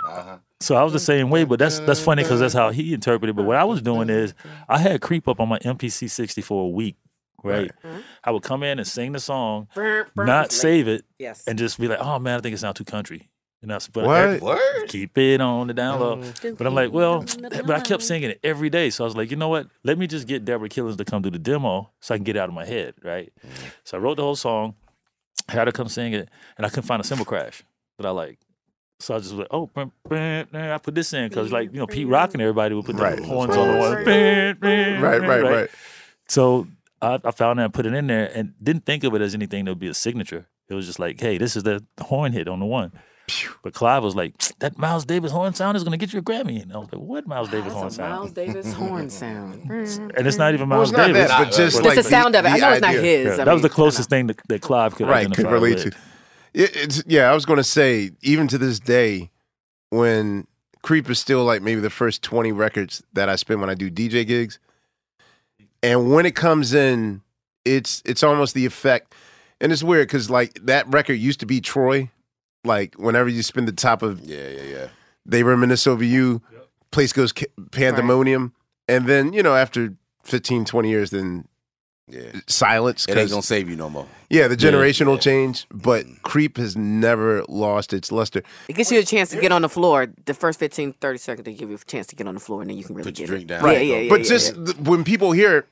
Uh-huh. So I was the same way, but that's that's funny because that's how he interpreted. But what I was doing is I had creep up on my MPC sixty for a week, right? I would come in and sing the song, not save it, Yes. and just be like, "Oh man, I think it sounds too country." And that's but What? I- keep it on the down low. But I'm like, well, but I kept singing it every day. So I was like, you know what? Let me just get Debra Killings to come do the demo so I can get it out of my head, right? Mm. So I wrote the whole song, had her come sing it, and I couldn't find a cymbal crash that I like. So I just was like, oh, brum, brum, brum. I put this in because, like, you know, Pete Rock and everybody would put Right. the horns on the one. Right, right, right. So I, I found that and put it in there and didn't think of it as anything that would be a signature. It was just like, hey, this is the horn hit on the one. But Clive was like, that Miles Davis horn sound is going to get you a Grammy. And I was like, what Miles Davis horn sound? Miles? Davis horn sound. And it's not even Miles it's not Davis. that, but uh, just Just like the sound of it. I know it's not his. Yeah, I that was the closest thing that, that Clive could right could relate with. to. It, it's yeah. I was going to say even to this day, when Creep is still like maybe the first twenty records that I spin when I do DJ gigs, and when it comes in, it's it's almost the effect, and it's weird because like that record used to be Troy, like whenever you spin the top of Yeah, yeah, yeah. they reminisce over you, place goes ca- pandemonium, and then you know after 15, 20 years, then Yeah. silence. It ain't 'cause- gonna save you no more. yeah, the Yeah, generational change, but mm. Creep has never lost its luster. It gives you a chance to get on the floor. The first 15, 30 seconds, they give you a chance to get on the floor, and then you can really Put your get drink it. down. Yeah, yeah, yeah. but yeah, just yeah. th- when people hear it,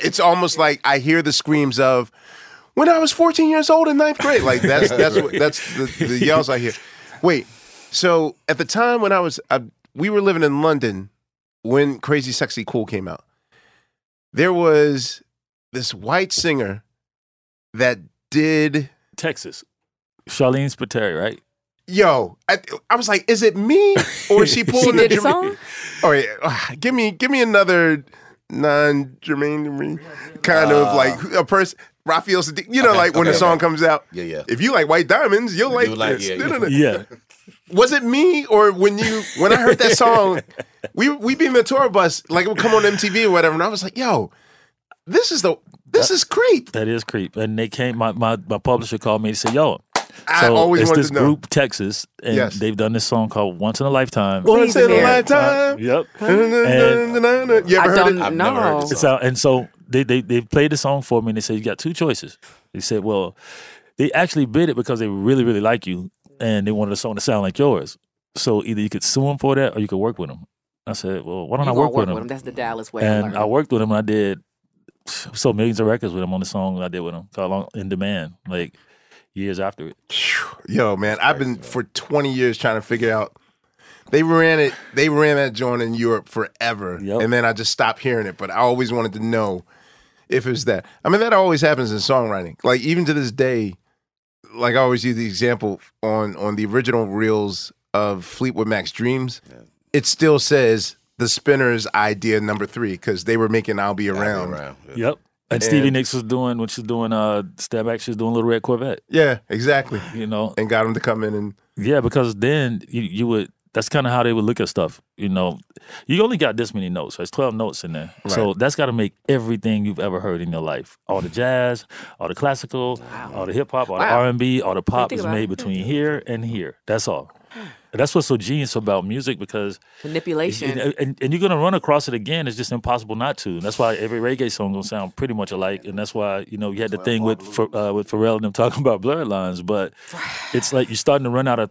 it's almost like I hear the screams of when I was 14 years old in ninth grade. Like that's that's what that's the, the yells I hear. Wait, so at the time when I was, I, we were living in London when Crazy Sexy Cool came out. There was this white singer that did Texas. Sharleen Spiteri, right? Yo, I, I was like, is it me or is she pulling did the the Jermaine- song? All right, ah, give me give me another non Jermaine to me kind of Uh, like a person. Raphael Saadiq, you know, Okay, like when the song okay. comes out. Yeah, yeah. If you like white diamonds, you'll like, You like- this. yeah. Yeah. Was it me or when you when I heard that song, we we be in the tour bus, like it would come on MTV or whatever, and I was like, yo, this is the this is creep. That is creep. And they came, my, my, my publisher called me and said, yo, I so always it's wanted this to know. group, Texas, and Yes. they've done this song called Once in a Lifetime. Once in a Amir. lifetime. Yep. You ever I heard don't it? I've never heard know. this It's out, and so they, they they played the song for me, and they said you got two choices. They said, well, they actually bid it because they really really like you, and they wanted a song to sound like yours. So either you could sue them for that, or you could work with them. I said, well, why don't You I gonna work, with them? That's the Dallas way. And learned. I worked with him, and I did so millions of records with him on the song I did with him called "On- "In Demand." Like years after it. Yo, man, I've been for 20 years trying to figure out. They ran it. They ran that joint in Europe forever, Yep. and then I just stopped hearing it. But I always wanted to know if it was that. I mean, that always happens in songwriting. Like even to this day, like I always use the example on on the original reels of Fleetwood Mac's Dreams. It still says the Spinners' idea number three because they were making "I'll Be Around." Around. Yep. And, And- Stevie Nicks was doing when she's doing uh Stand Back, she's was doing Little Red Corvette. Yeah, exactly. You know, And got them to come in and Yeah, because then you, you would. That's kind of how they would look at stuff. You know, you only got this many notes. There's 12 notes in there, so that's got to make everything you've ever heard in your life. All the jazz, all the classical, all the hip hop, all the R and B, all the pop is made it. between here and here. That's all. And that's what's so genius about music because Manipulation. and, and, and you're gonna run across it again. It's just impossible not to. And that's why every reggae song gonna sound pretty much alike. And that's why you know you had the thing with uh, with Pharrell and them talking about blurred lines. But it's like you're starting to run out of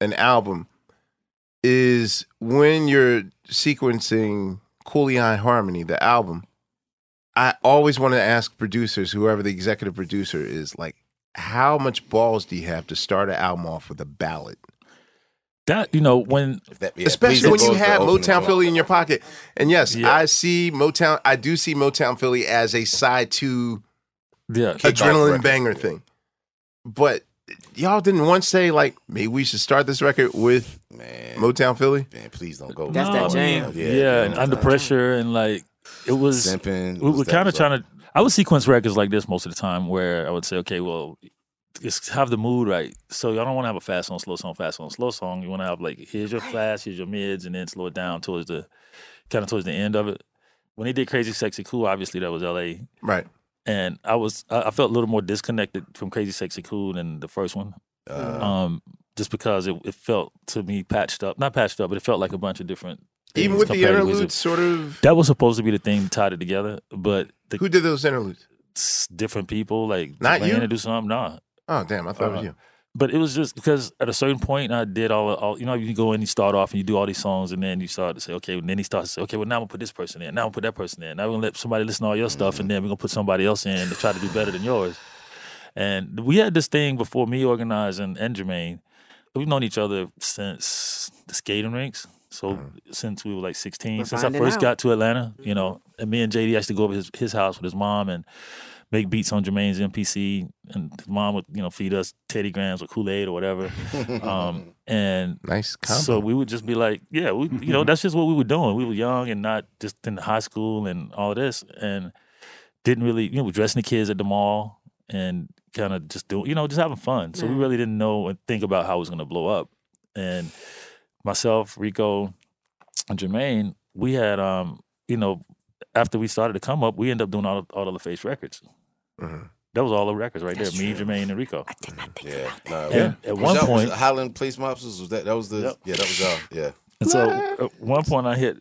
an album is when you're sequencing Coolie Cooley Harmony, the album, I always want to ask producers, whoever the executive producer is, like, how much balls do you have to start an album off with a ballad? That you know when, that, yeah, especially when you have Motown Philly in your pocket, and yes, yeah. I see Motown. I do see Motown Philly as a side to yeah, adrenaline banger thing, but y'all didn't once say like maybe we should start this record with man Motown Philly? Man, please don't go. That's no, that jam. Yeah, yeah and under pressure and like it was. Simping, we were kind of trying to. I would sequence records like this most of the time, where I would say, okay, well, just have the mood right. So y'all don't want to have a fast song, slow song, fast song, slow song. You want to have like here's your fast, here's your mids, and then slow it down towards the kind of towards the end of it. When he did Crazy Sexy Cool, obviously that was L.A. Right and I was I felt a little more disconnected from Crazy Sexy Cool than the first one, uh, um, just because it, it, felt to me patched up, not patched up, but it felt like a bunch of different. Even with the interludes, sort of. That was supposed to be the thing that tied it together, but the, who did those interludes? Different people, like not you. To do something, nah. Oh damn! I thought uh, it was uh, you but it was just because at a certain point I did all, all you know you go in you start off and you do all these songs and then you start to say okay and then he starts to say okay well now I'm gonna put this person in now I'm gonna put that person in now we're gonna let somebody listen to all your mm-hmm. stuff and then we're gonna put somebody else in to try to do better than yours and we had this thing before me organizing and Jermaine we've known each other since the skating rinks so mm-hmm. since we were like 16 we're since I first out. got to Atlanta you know and me and JD to go over his, his house with his mom and make beats on Jermaine's MPC, and his mom would you know feed us Teddy Grahams or Kool Aid or whatever. Um, and nice. Combo. So we would just be like, yeah, we, you know, that's just what we were doing. We were young and not just in high school and all this, and didn't really, you know, we dressing the kids at the mall and kind of just doing, you know, just having fun. So yeah. we really didn't know and think about how it was going to blow up. And myself, Rico, and Jermaine, we had, um, you know, after we started to come up, we ended up doing all all of the face records. Mm-hmm. That was all the records right That's there. True. Me, Jermaine, and Rico. I did not think yeah, about that. Nah, yeah. At one that, point, Highland Place Mobsters was that. That was the yep. yeah. That was y'all. Yeah. And so at one point, I hit.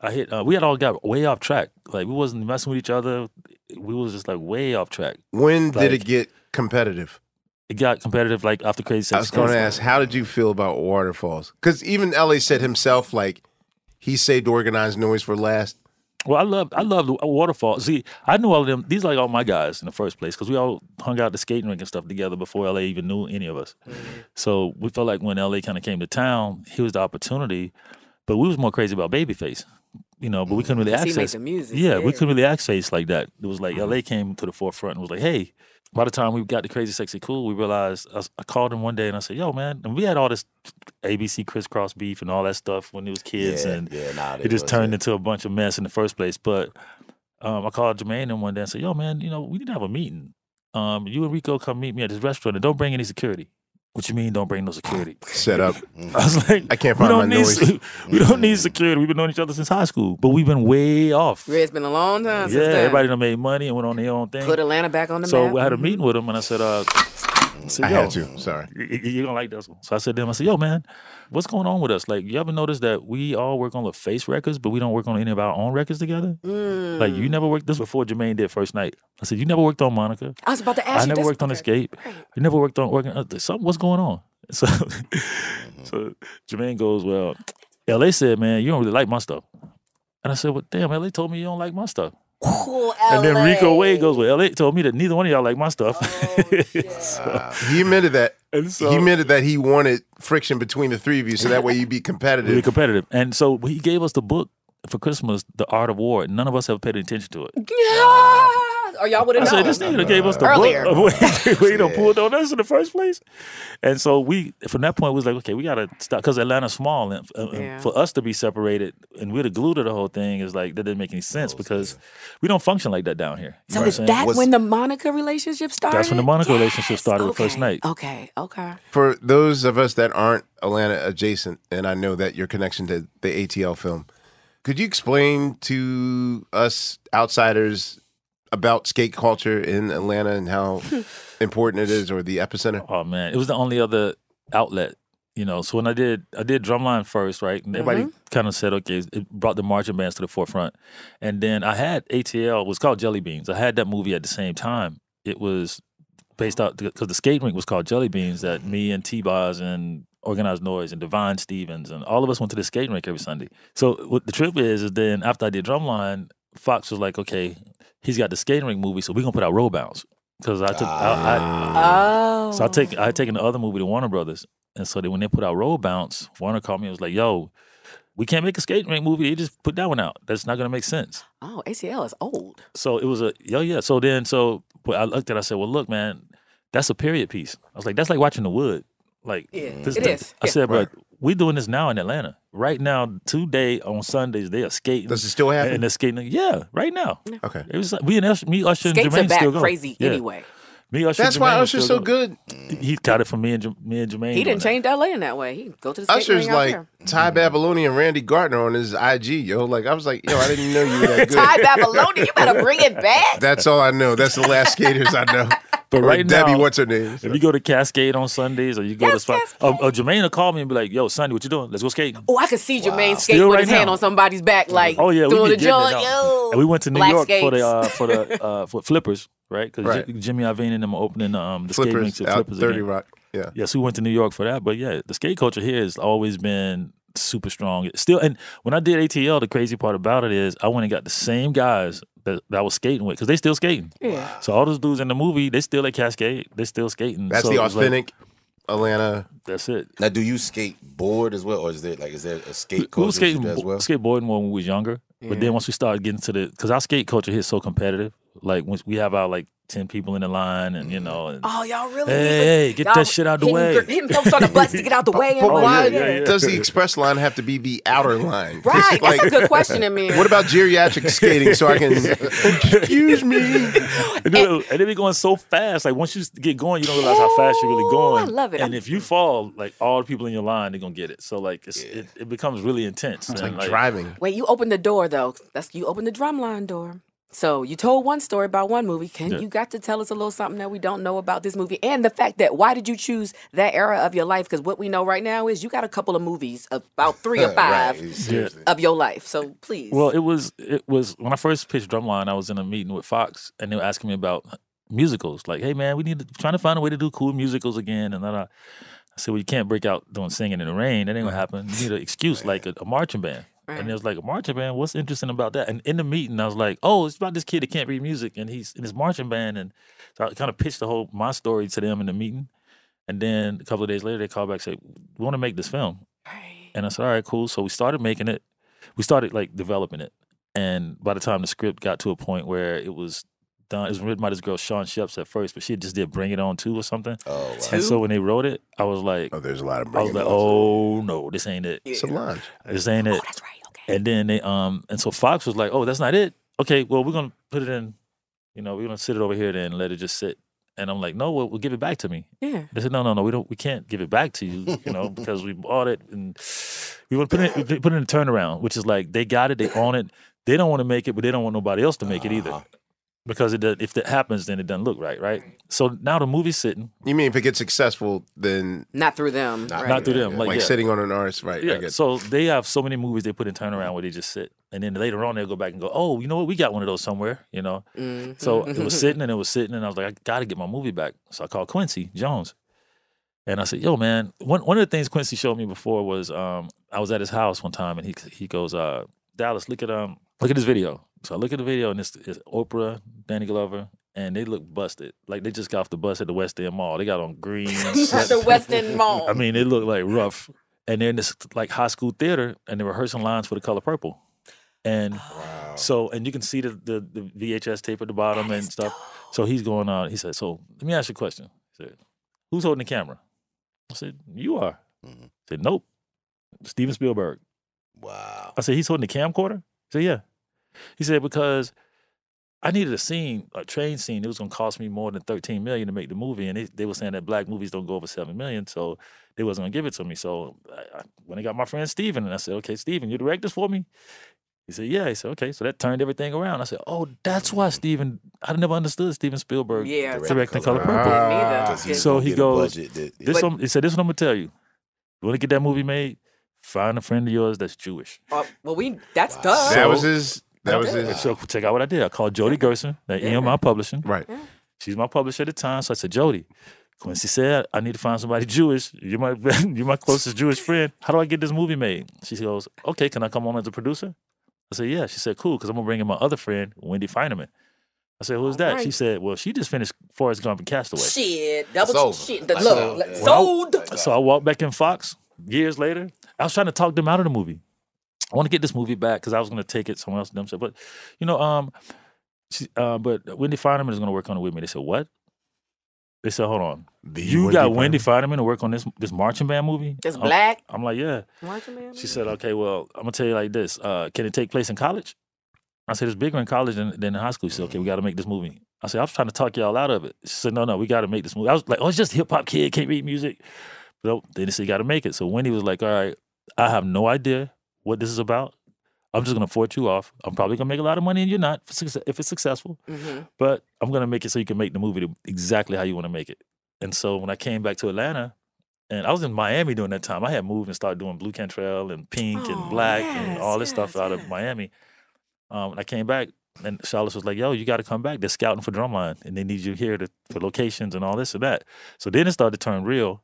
I hit. Uh, we had all got way off track. Like we wasn't messing with each other. We was just like way off track. When like, did it get competitive? It got competitive like after Crazy Sex. I was going to ask, how did you feel about Waterfalls? Because even La said himself, like he saved organized noise for last. Well, I love I love the waterfall. See, I knew all of them. These are like all my guys in the first place because we all hung out at the skating rink and stuff together before LA even knew any of us. Mm-hmm. So we felt like when LA kind of came to town, here was the opportunity. But we was more crazy about Babyface, you know. But we couldn't really Because he made access. the music, yeah, yeah. we couldn't really access like that. It was like LA came to the forefront and was like, hey. By the time we got to Crazy Sexy Cool, we realized I called him one day and I said, "Yo, man," and we had all this ABC crisscross beef and all that stuff when it was kids, Yeah, and yeah, nah, it just was, turned into a bunch of mess in the first place. But um, I called Jermaine in one day and said, "Yo, man, you know we need to have a meeting. Um, you and Rico come meet me at this restaurant and don't bring any security." What you mean? Don't bring no security? Set up. I was like, I can't find my don't need noise. we don't need security. We've been knowing each other since high school, but we've been way off. Yeah, it's been a long time Yeah, since then. everybody done made money and went on their own thing. Put Atlanta back on the so map. So I had a meeting with him, and I said, uh, I, said, I "Yo, had to. Sorry. you, you don't like this one. So I said to him, I said, yo, man, what's going on with us? Like, you ever notice that we all work on the face records, but we don't work on any of our own records together? Like, you never worked this before Jermaine did first night. I said, you never worked on Monica. I was about to ask I you never this. worked on Escape. You never worked on working. Uh, something. What's going on? So, so Jermaine goes, well, LA said, man, you don't really like my stuff. And I said, well, damn, LA told me you don't like my stuff. Cool, And then Rico Wade goes, well, LA told me that neither one of y'all like my stuff. So- He admitted that. so- he admitted that he wanted friction between the three of you, so that way you'd be competitive. Really competitive. And so he gave us the book for Christmas, The Art of War. None of us ever paid attention to it. Yeah. Or y'all would I said, this nigga gave us the Earlier. book. we don't pulled on us in the first place. And so we, from that point, we was like, okay, we got to stop because Atlanta's small. And, uh, and for us to be separated and we're the glue to the whole thing is like, that didn't make any sense because we don't function like that down here. You So know what is that saying? when the Monica relationship started? That's when the Monica relationship started the first night. Okay, okay. For those of us that aren't Atlanta adjacent, and I know that your connection to the ATL film, could you explain to us outsiders about skate culture in Atlanta and how important it is, or the epicenter? Oh man, it was the only other outlet. You know, so when I did, I did drumline first, right? And everybody Mm-hmm. kind of said, okay, it brought the marching bands to the forefront. And then I had ATL, it was called Jelly Beans. I had that movie at the same time. It was based out because the skate rink was called Jelly Beans. That me and T Boz and Organized Noise and Divine Stevens and all of us went to the skating rink every Sunday. So what the trip is is then after I did drumline, Fox was like, okay, he's got the skating rink movie, so we're gonna put out Roll Bounce because I took I, I Oh. so I take I had taken the other movie to Warner Brothers, and so then when they put out Roll Bounce, Warner called me and was like, "Yo, we can't make a skating rink movie. They just put that one out. That's not gonna make sense." Oh, ACL is old. So it was a yo yeah. So then so but I looked at it, I said, "Well, look, man, that's a period piece." I was like, "That's like watching The Wood." Like Yeah, this it the- is. I Yeah. said, "But we doing this now in Atlanta. Right now, today on Sundays they are skating. Does it still happen? And they're skating. Yeah, right now. Okay. It was like, we and Usher, me, Usher, Skates and are back still go. crazy Yeah. anyway. Me, Usher, That's why Usher's still so go. good. He got it from me and J- me and Jermaine. He didn't that. change LA in that way. He go to the skate Usher's ring out like there. Ty Babylonian Randy Gardner on his IG, yo. Like I was like, yo, I didn't know you were that good. Ty Babylonian, you better bring it back. That's all I know. That's the last skaters I know. But Or right Debbie, now, what's her name? If you go to Cascade on Sundays or you go to spot, oh, oh, Jermaine will call me and be like, "Yo, Sunday, what you doing? Let's go skating." Oh, I could see Jermaine skate Still with right his hand on somebody's back, like Oh yeah, we doing the getting joint. Yo, And we went to New Black York for the uh, for the uh, for Flippers, right? Because Right. Jimmy Iovine and them are opening um, the skate Flippers rinks at Flippers 30 again. Rock. Yeah. Yes, we went to New York for that. But yeah, the skate culture here has always been super strong. Still, and when I did ATL, the crazy part about it is I went and got the same guys that, that I was skating with because they still skating. Yeah. So all those dudes in the movie, they still at Cascade. They still skating. That's So the it was like- authentic Atlanta. that's it. Now, do you skateboard as well, or is there like is there a skate we culture were skating, as well? skateboarding when we was younger, but then once we started getting to the, because our skate culture here is so competitive. Like once we have our like ten people in the line, and you mm. know, and Oh, y'all really? Hey, be- hey, get that shit out the hitting way. gr- Hitting folks on the bus to get out the oh, way. and But all why that. yeah, yeah. does the express line have to be the outer line? Right, like, that's a good question, Amir. What about geriatric skating so I can excuse me? and, then, and they be going so fast. Like once you get going, you don't realize how fast you're really going. I love it. And I'm- if you fall, like all the people in your line, they're gonna get it. So like it's, it, it becomes really intense. It's And, like driving. Wait, you open the door though. That's you open the drumline door. So you told one story about one movie. Can Yeah. you got to tell us a little something that we don't know about this movie and the fact that why did you choose that era of your life? Because what we know right now is you got a couple of movies, about three or five Right, seriously. of your life. So please. Well, it was it was when I first pitched Drumline. I was in a meeting with Fox, and they were asking me about musicals. Like, hey man, we need to trying to find a way to do cool musicals again. And then I, I said, well, you can't break out doing singing in the rain. That ain't gonna happen. You need an excuse like a, a marching band. And it was like a marching band. What's interesting about that? And in the meeting, I was like, "Oh, it's about this kid that can't read music, and he's in his marching band." And so I kind of pitched the whole my story to them in the meeting. And then a couple of days later, they called back and said, "We want to make this film." And I said, "All right, cool." So we started making it. We started like developing it. And by the time the script got to a point where it was done, it was written by this girl Shawn Schepps at first, but she just did Bring It On Two or something. Oh, wow. And so when they wrote it, I was like, "Oh, there's a lot of." I was like, "Oh no, this ain't it." Solange. This ain't it. Oh, that's right. And then they um and so Fox was like, "Oh, that's not it." Okay, well we're gonna put it in. You know, we're gonna sit it over here then and let it just sit. And I'm like, "No, we'll, we'll give it back to me." Yeah. They said, "No, no, no, we don't. We can't give it back to you. You know, because we bought it and we want to put it put it in a turnaround, which is like they got it, they own it. They don't want to make it, but they don't want nobody else to make it either." Because it does, if that happens, then it doesn't look right, right? So now the movie's sitting. You mean if it gets successful, then Not through them. Not, right. through them, like, like, yeah. sitting on an artist, right? I Yeah. So they have so many movies they put in turnaround where they just sit, and then later on they'll go back and go, "Oh, you know what? We got one of those somewhere." You know. Mhm. So it was sitting and it was sitting, and I was like, "I got to get my movie back." So I called Quincy Jones, and I said, "Yo, man, one one of the things Quincy showed me before was um, I was at his house one time, and he he goes, uh, Dallas, look at um look at this video." So I look at the video, and it's, it's Oprah, Danny Glover. And they look busted, like they just got off the bus at the West End Mall. They got on green. the West End Mall. I mean, it looked like rough. And they're in this like high school theater, and they're rehearsing lines for the color purple. And so, and you can see the, the the VHS tape at the bottom and stuff. So he's going on. He said, "So let me ask you a question." He said, "Who's holding the camera?" I said, "You are." Mm-hmm. He said, "Nope, Steven Spielberg." Wow. I said, "He's holding the camcorder." He said, "Yeah." He said, "Because." I needed a scene, a train scene. It was going to cost me more than thirteen million to make the movie, and they, they were saying that black movies don't go over seven million, so they wasn't going to give it to me. So I, I, when I got my friend Steven, and I said, "Okay, Steven, you direct this for me?" He said, "Yeah." He said, "Okay." So that turned everything around. I said, "Oh, that's why Steven. I never understood Steven Spielberg Yeah, directing Color Color Purple." Purple. Me neither. 'Cause he So he goes, that- "This, But- one, he said, this one I'm gonna tell you. You want to get that movie made? Find a friend of yours that's Jewish." Uh, well, we that's duh. That was his. That was his. So check out what I did. I called Jody Gerson, that EMI Publishing. Right. She's my publisher at the time. So I said, Jody, Quincy said, I need to find somebody Jewish. You're my you're my closest Jewish friend. How do I get this movie made? She goes, Okay, can I come on as a producer? I said, Yeah. She said, Cool, because I'm gonna bring in my other friend, Wendy Finerman. I said, Who's that? She said, Well, she just finished Forrest Gump and Castaway. Shit, double Sold. shit. The, Like look, sold. like, Yeah. sold. So I walked back in Fox years later. I was trying to talk them out of the movie. I want to get this movie back because I was going to take it somewhere else. Them said, but you know, um, she, uh, but Wendy Finerman is going to work on it with me. They said, what? They said, hold on, The you Wendy got Wendy Finerman to work on this this marching band movie? It's I'm- black. I'm like, yeah. Marching Man. She said, okay, well, I'm gonna tell you like this. Uh, can it take place in college? I said, it's bigger in college than, than in high school. She said, okay, we got to make this movie. I said, I was trying to talk y'all out of it. She said, no, no, we got to make this movie. I was like, oh, it's just hip hop kid, can't read music. But then they said, you got to make it. So Wendy was like, all right, I have no idea what this is about. I'm just gonna afford you off. I'm probably gonna make a lot of money, and you're not if it's successful. Mhm. But I'm gonna make it so you can make the movie exactly how you want to make it. And so when I came back to Atlanta, and I was in Miami during that time, I had moved and started doing Blu Cantrell and Pink Oh, and Black and all this stuff yes, out of Miami. Um, and I came back, and Charlotte was like, "Yo, you got to come back. They're scouting for drumline, and they need you here to, for locations and all this and that." So then it started to turn real,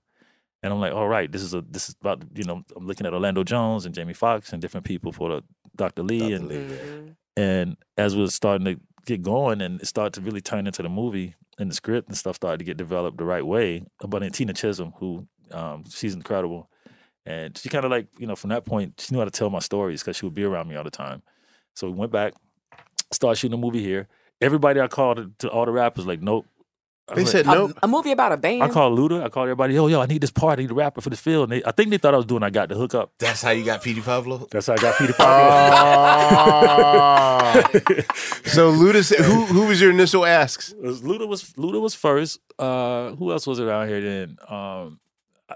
and I'm like, "All right, this is a this is about you know I'm looking at Orlando Jones and Jamie Foxx and different people for the Dr. Lee and Mm-hmm. and as we're starting to get going and it started to really turn into the movie and the script and stuff started to get developed the right way. But then Tina Chism, who um, she's incredible. And she kind of like, you know, from that point, she knew how to tell my stories because she would be around me all the time. So we went back, started shooting a movie here. Everybody I called to, to all the rappers, like, nope. I They was said like, nope. A movie about a band. I called Luda. I called everybody. Yo, yo, I need this part. I need a rapper for this field. And they, I think they thought I was doing. I got the hook up. That's how you got Petey Pablo. That's how I got Peter Ah. Pablo. so Luda, said, who who was your initial asks? Was- Luda was Luda was first. Uh, who else was around here then? Um,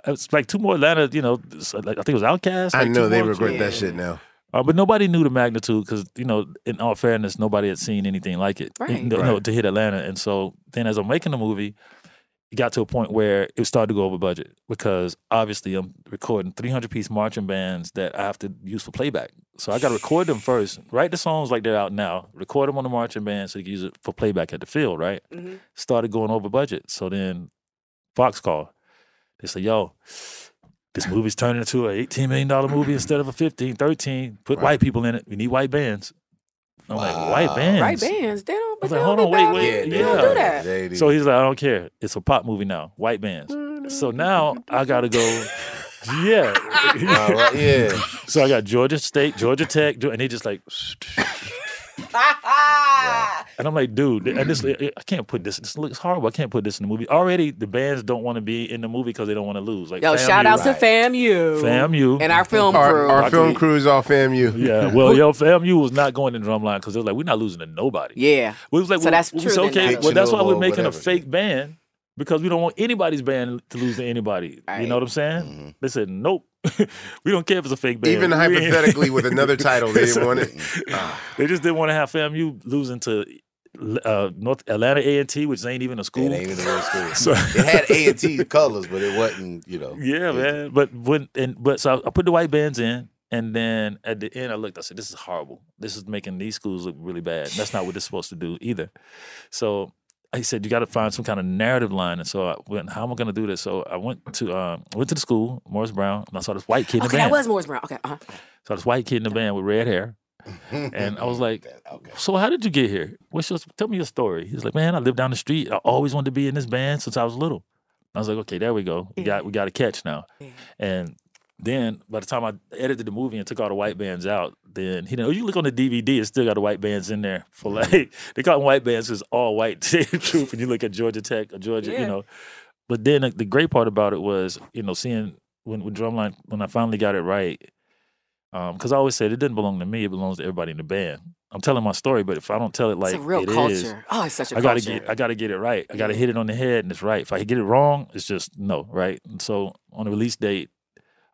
it's like two more Atlanta. You know, like, I think it was Outkast. I know they more- regret that shit now. Uh, but nobody knew the magnitude because you know, in all fairness, nobody had seen anything like it. Right. You know, Right. to hit Atlanta, and so then as I'm making the movie, it got to a point where it started to go over budget because obviously I'm recording 300 piece marching bands that I have to use for playback. So I got to record them first, write the songs like they're out now, record them on the marching band so you can use it for playback at the field, right? Mhm. Started going over budget. So then Fox called. They said, "Yo, this movie's turning into an eighteen million dollar movie instead of a 15, 13. Put white people in it. We need white bands. I'm like white bands. White bands. They don't. I was But like, hold on, be wait, bad. wait, They yeah. don't do that. So he's like, I don't care. It's a pop movie now. White bands. So now I gotta go. Yeah. All right, yeah. So I got Georgia State, Georgia Tech, and they just like, and I'm like, dude, and this I can't put this. This looks horrible. I can't put this in the movie. Already, the bands don't want to be in the movie because they don't want to lose. Like, Yo, FAMU. shout out to FAMU. FAMU. And our film Our, crew. our film crew is all FAMU. Yeah, well, yo, FAMU was not going in drumline because it was like we're not losing to nobody. Yeah. We was like, So well, that's we true okay. Well, that's why we're Fictional or making a fake band because we don't want anybody's band to lose to anybody. You know what I'm saying? Mm-hmm. They said, nope, we don't care if it's a fake band. Even hypothetically, with another title, they didn't want it. they just didn't want to have FAMU losing to uh, North Atlanta A and T, which ain't even a school. It ain't even a real school. So- it had A and T colors, but it wasn't. You know. Yeah, man. But when and but so I put the white bands in, and then at the end I looked. I said, "This is horrible. This is making these schools look really bad. That's not what it's supposed to do either." So I said, "You got to find some kind of narrative line." And so I went, "How am I going to do this?" So I went to um, went to the school, Morris Brown, and I saw this white kid in the Okay, band. that was Morris Brown. Okay. Uh-huh. So this white kid in the band with red hair. And I was like, so how did you get here? What's your, tell me your story. He's like, man, I live down the street. I always wanted to be in this band since I was little. I was like, okay, there we go. We got we got a catch now. And then by the time I edited the movie and took all the white bands out, then he know oh, you look on the DVD, it's still got the white bands in there for like they call them white bands because all white troop. And you look at Georgia Tech or Georgia, you know. But then the great part about it was, you know, seeing when when drumline when I finally got it right, um, because I always said it didn't belong to me; it belongs to everybody in the band. I'm telling my story, but if I don't tell it like It's a real it culture. is, Oh, it's such a I gotta culture. get I gotta get it right. I gotta hit it on the head and it's right. If I get it wrong, it's just no, right? And so on the release date,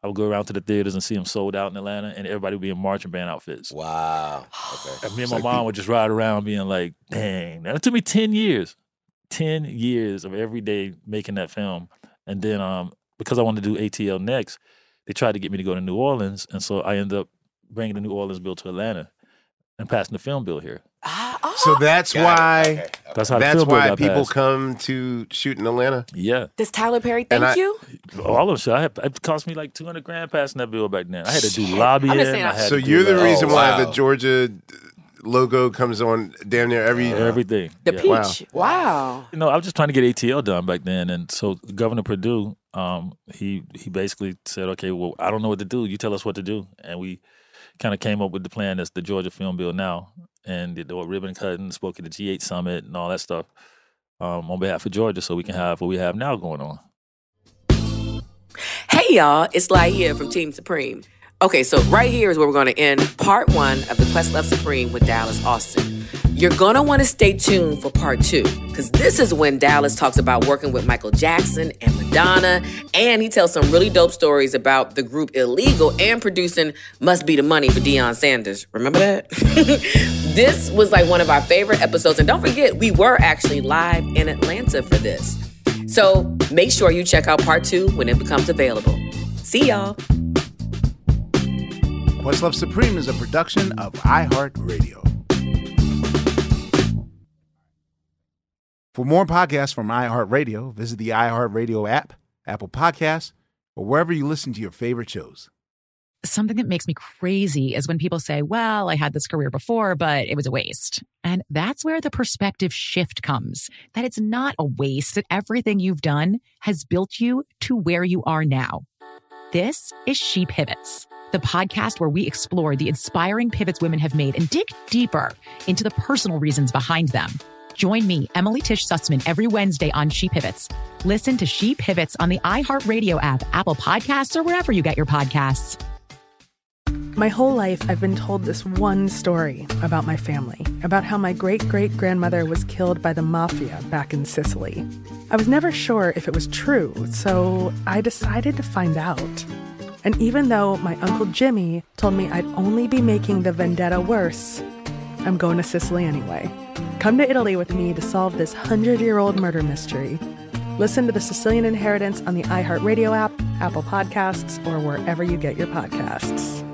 I would go around to the theaters and see them sold out in Atlanta, and everybody would be in marching band outfits. Wow. Okay. And me and my mom would just ride around being like, dang. Now, it took me 10 years, 10 years of every day making that film. And then um, because I wanted to do ATL next, they tried to get me to go to New Orleans. And so I ended up bringing the New Orleans bill to Atlanta and passing the film bill here. So that's why. That's how the That's film bill why got people passed. come to shoot in Atlanta. Yeah. Does Tyler Perry thank I- you? All of them. I had, it cost me like 200 grand passing that bill back then. I had to do lobbying. I'm just saying, I had So to you're the like- reason Oh, why the Georgia logo comes on damn near every. Everything. The Yeah. peach. Wow. You know, I was just trying to get ATL done back then, and so Governor Perdue, um, he he basically said, "Okay, well, I don't know what to do. You tell us what to do," and we kind of came up with the plan that's the Georgia Film Bill now, and did the ribbon cutting, spoke at the G8 summit, and all that stuff um, on behalf of Georgia, so we can have what we have now going on. Hey y'all, it's Lai here from Team Supreme. Okay, so right here is where we're going to end part one of the Questlove Supreme with Dallas Austin. You're going to want to stay tuned for part two, because this is when Dallas talks about working with Michael Jackson and Madonna, and he tells some really dope stories about the group Illegal and producing Must Be the Money for Deion Sanders. Remember that? this was like one of our favorite episodes, and don't forget, we were actually live in Atlanta for this. So make sure you check out part two when it becomes available. See y'all. Questlove Supreme is a production of iHeartRadio. For more podcasts from iHeartRadio, visit the iHeartRadio app, Apple Podcasts, or wherever you listen to your favorite shows. Something that makes me crazy is when people say, well, I had this career before, but it was a waste. And that's where the perspective shift comes that it's not a waste, that everything you've done has built you to where you are now. This is She Pivots, the podcast where we explore the inspiring pivots women have made and dig deeper into the personal reasons behind them. Join me, Emily Tish Sussman, every Wednesday on She Pivots. Listen to She Pivots on the iHeartRadio app, Apple Podcasts, or wherever you get your podcasts. My whole life, I've been told this one story about my family, about how my great great grandmother was killed by the mafia back in Sicily. I was never sure if it was true, so I decided to find out. And even though my Uncle Jimmy told me I'd only be making the vendetta worse, I'm going to Sicily anyway. Come to Italy with me to solve this hundred year old murder mystery. Listen to The Sicilian Inheritance on the iHeartRadio app, Apple Podcasts, or wherever you get your podcasts.